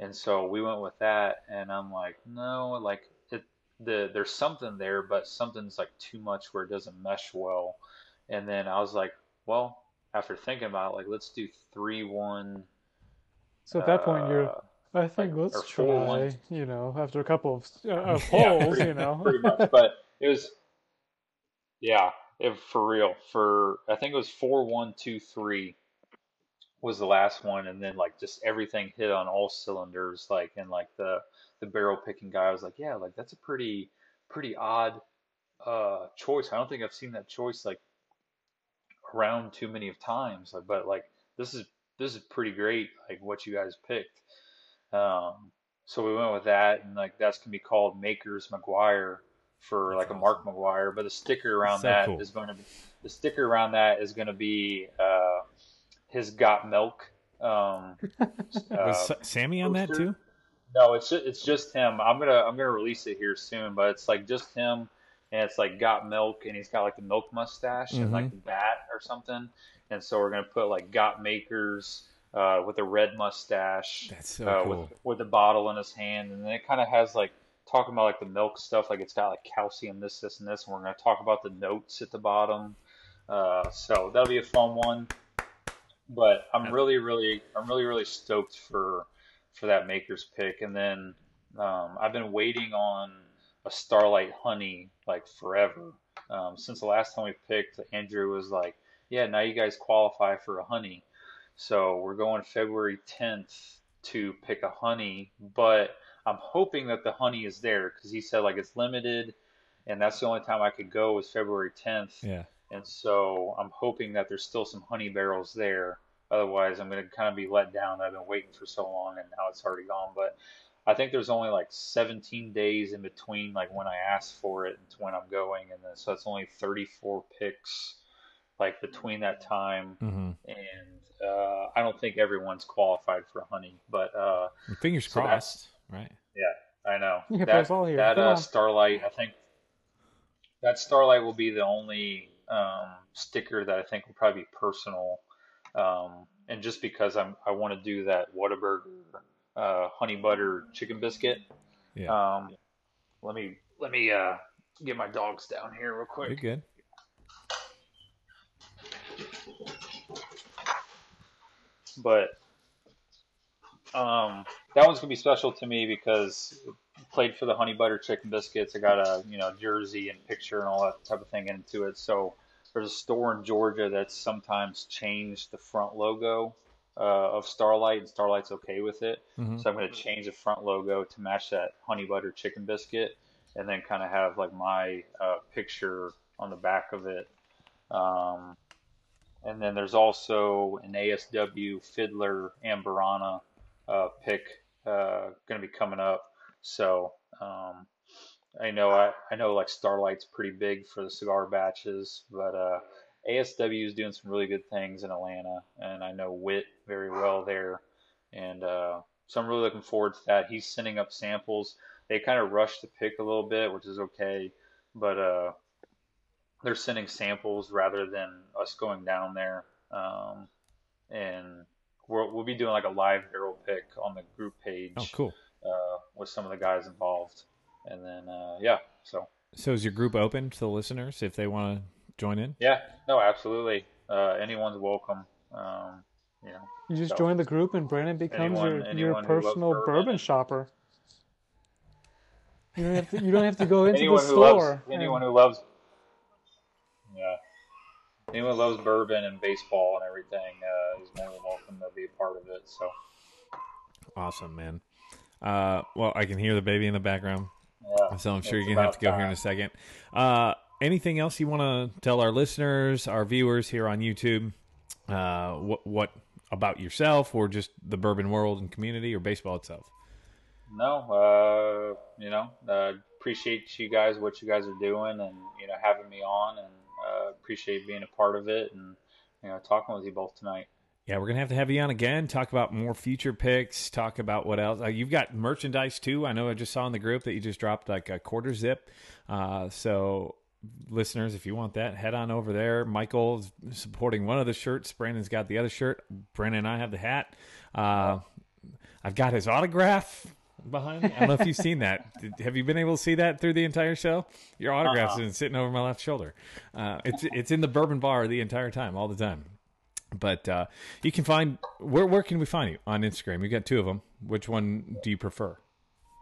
and so we went with that, and I'm like, no, like it, the there's something there, but something's like too much where it doesn't mesh well. And then I was like, well, after thinking about it, like let's do three one.
So at that point, you're. I think
like,
let's try.
one.
You know, after a couple of, uh, *laughs* of
Yeah,
polls,
pretty-
you know.
pretty much. But it was, yeah, it, for real. For I think it was four one two three was the last one, and then like just everything hit on all cylinders. Like and like the the barrel picking guy was like, yeah, like that's a pretty pretty odd uh choice. I don't think I've seen that choice like around too many of times. Like, But like this is this is pretty great. Like what you guys picked. Um, so we went with that, and like that's gonna be called Makers McGwire for like a Mark McGwire. But the sticker around
So
that is
cool.
going to be the sticker around that is going to be uh, his got milk. Um, *laughs*
Was
uh,
Sa- Sammy on that too?
no, it's just, it's just him. I'm gonna I'm gonna release it here soon, but it's like just him, and it's like got milk, and he's got like the milk mustache and like the bat or something. And so we're gonna put like got makers uh, with a red mustache,
That's so
uh,
cool.
with with the bottle in his hand, and then it kind of has like talking about like the milk stuff, like it's got like calcium, this, this, and this, and we're gonna talk about the notes at the bottom. Uh, so that'll be a fun one. But I'm really, really, I'm really, really stoked for for that maker's pick. And then um, I've been waiting on a Starlight Honey like forever. Um, since the last time we picked, Andrew was like, "Yeah, now you guys qualify for a honey." So we're going February 10th to pick a honey, but I'm hoping that the honey is there because he said like it's limited, and that's the only time I could go was February 10th.
Yeah.
And so I'm hoping that there's still some honey barrels there. Otherwise, I'm going to kind of be let down. I've been waiting for so long and now it's already gone. But I think there's only like 17 days in between, like when I asked for it and to when I'm going. And then, so that's only 34 picks, like between that time.
hmm
And uh, I don't think everyone's qualified for honey. But uh,
Fingers
So
crossed, right?
Yeah, I know
You
that,
put all here.
that uh. Starlight. I think that Starlight will be the only um, sticker that I think will probably be personal, um, and just because I'm I want to do that Whataburger uh, honey butter chicken biscuit.
Yeah.
Um, let me let me uh, get my dogs down here real
You're
quick.
good.
But um, that one's gonna be special to me because played for the honey butter chicken biscuits. I got a you know jersey and picture and all that type of thing into it. So there's a store in Georgia that's sometimes changed the front logo uh, of Starlight, and Starlight's okay with it.
Mhm.
So I'm gonna change the front logo to match that honey butter chicken biscuit, and then kind of have like my uh, picture on the back of it. Um, and then there's also an ASW Fiddler Amburana uh, pick uh, going to be coming up. So um, I know I, I know like Starlight's pretty big for the cigar batches, but uh, ASW is doing some really good things in Atlanta, and I know Wit very well there, and uh, so I'm really looking forward to that. He's sending up samples. They kind of rushed the pick a little bit, which is okay, but uh, they're sending samples rather than us going down there. Um, and we'll, we'll be doing like a live barrel pick on the group page
Oh, cool.
uh, with some of the guys involved. And then, uh, yeah, so
So is your group open to the listeners if they want to join in?
yeah, no, absolutely. Uh, anyone's welcome. Um, you know,
You just
So-
join the group and Brandon becomes
Anyone-
your, your
anyone who loves
personal
bourbon
bourbon shopper. You don't have to. You don't have to go *laughs* into
anyone
the
who loves
store.
anyone who loves yeah anyone who loves bourbon and baseball and everything uh, is more than welcome to be a part of it. So
Awesome, man. Uh, well, I can hear the baby in the background,
yeah,
so I'm sure you're gonna have to go here in a second. Uh, anything else you want to tell our listeners, our viewers here on YouTube? Uh, what what about yourself or just the bourbon world and community or baseball itself?
No, uh, you know, uh, appreciate you guys, what you guys are doing, and you know, having me on, and uh, appreciate being a part of it, and you know, talking with you both tonight.
Yeah, we're gonna have to have you on again. Talk about more future picks. Talk about what else. Uh, you've got merchandise too. I know I just saw in the group that you just dropped like a quarter zip. Uh, so, listeners, if you want that, head on over there. Michael's supporting one of the shirts. Brandon's got the other shirt. Brandon and I have the hat. Uh, I've got his autograph behind me. I don't know if you've seen that. *laughs* Have you been able to see that through the entire show? Your autograph's
Uh-uh.
been sitting over my left shoulder. Uh, it's it's in the bourbon bar the entire time, all the time. But uh, you can find where where can we find you on Instagram? You got two of them. Which one do you prefer?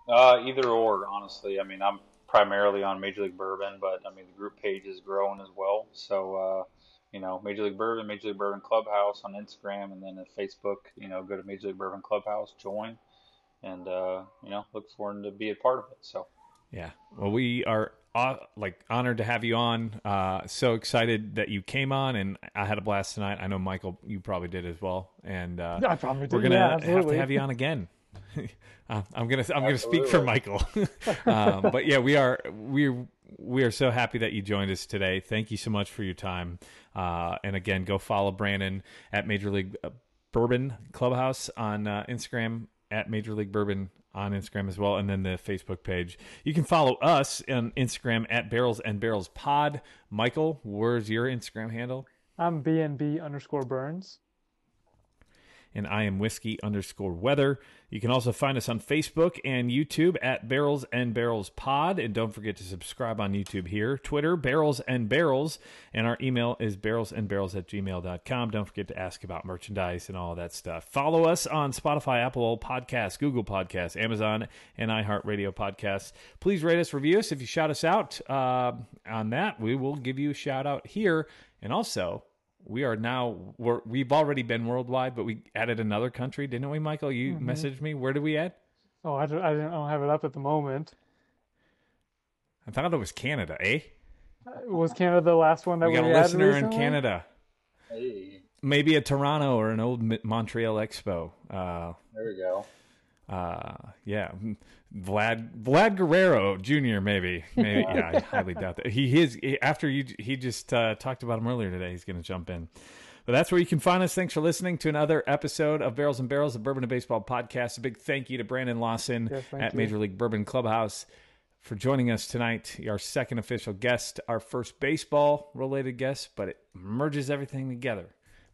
Uh, either or, honestly. I mean, I'm primarily on Major League Bourbon, but I mean, the group page is growing as well. So, uh, you know, Major League Bourbon, Major League Bourbon Clubhouse on Instagram, and then at Facebook, you know, go to Major League Bourbon Clubhouse, join, and, uh, you know, look forward to be a part of it. So,
Yeah. Well, we are uh, like honored to have you on. Uh, so excited that you came on, and I had a blast tonight. I know Michael, you probably did as well. And uh,
I probably did.
we're gonna
yeah,
have to have you on again. *laughs* Uh, I'm gonna I'm gonna speak for Michael, *laughs* um, but yeah, we are we we are so happy that you joined us today. Thank you so much for your time, uh, and again, go follow Brandon at Major League uh, Bourbon Clubhouse on uh, Instagram at Major League Bourbon on Instagram as well, and then the Facebook page. You can follow us on Instagram at Barrels and Barrels Pod. Michael, where's your Instagram handle?
I'm BNB underscore Burns.
And I am whiskey underscore weather. You can also find us on Facebook and YouTube at Barrels and Barrels Pod. And don't forget to subscribe on YouTube here. Twitter, Barrels and Barrels. And our email is barrels and barrels at gmail.com. Don't forget to ask about merchandise and all that stuff. Follow us on Spotify, Apple Podcasts, Google Podcasts, Amazon, and iHeartRadio Podcasts. Please rate us, review us. If you shout us out uh, on that, we will give you a shout out here. And also, we are now we're, we've already been worldwide, but we added another country, didn't we, Michael? You messaged me. Where did we add?
Oh, I don't, I don't have it up at the moment.
I thought it was Canada, eh?
Was Canada the last one that
We
we,
got a
had
listener in? Canada.
hey,
Maybe a Toronto or an old Montreal Expo. Uh,
there we go.
Uh, yeah, Vlad Vlad Guerrero Jr. Maybe, maybe. *laughs* yeah, I highly doubt that. He is he, after you. He just uh, talked about him earlier today. He's going to jump in. But that's where you can find us. Thanks for listening to another episode of Barrels and Barrels, the Bourbon and Baseball podcast. A big thank you to Brandon Lawson
Yes,
at
you.
Major League Bourbon Clubhouse for joining us tonight. Our second official guest, our first baseball related guest, but it merges everything together.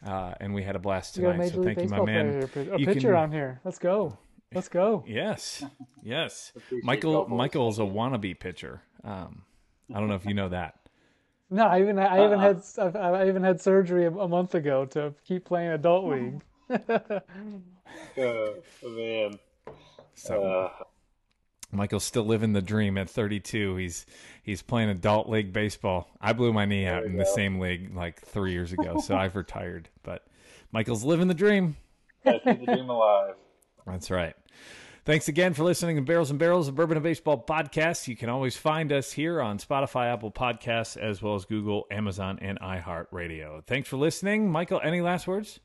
Uh, and we had a blast tonight. So thank you, my man.
player, a
You
pitcher
can-
on here. Let's go. Let's go.
Yes, yes. *laughs*
Appreciate
Michael
y'all.
Michael's a wannabe pitcher. Um, I don't know if you know that.
No, I even I even
Uh-uh.
had I, I even had surgery a, a month ago to keep playing adult league. *laughs* *laughs*
Uh, man.
So
Uh,
Michael's still living the dream at 32. He's he's playing adult league baseball. I blew my knee out in
you
the same league like three years ago, so I've retired. But Michael's living the dream.
gotta keep the dream alive.
That's right. Thanks again for listening to Barrels and Barrels, a Bourbon and Baseball podcast. You can always find us here on Spotify, Apple Podcasts, as well as Google, Amazon, and iHeartRadio. Thanks for listening. Michael, any last words?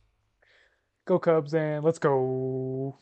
Go Cubs and let's go.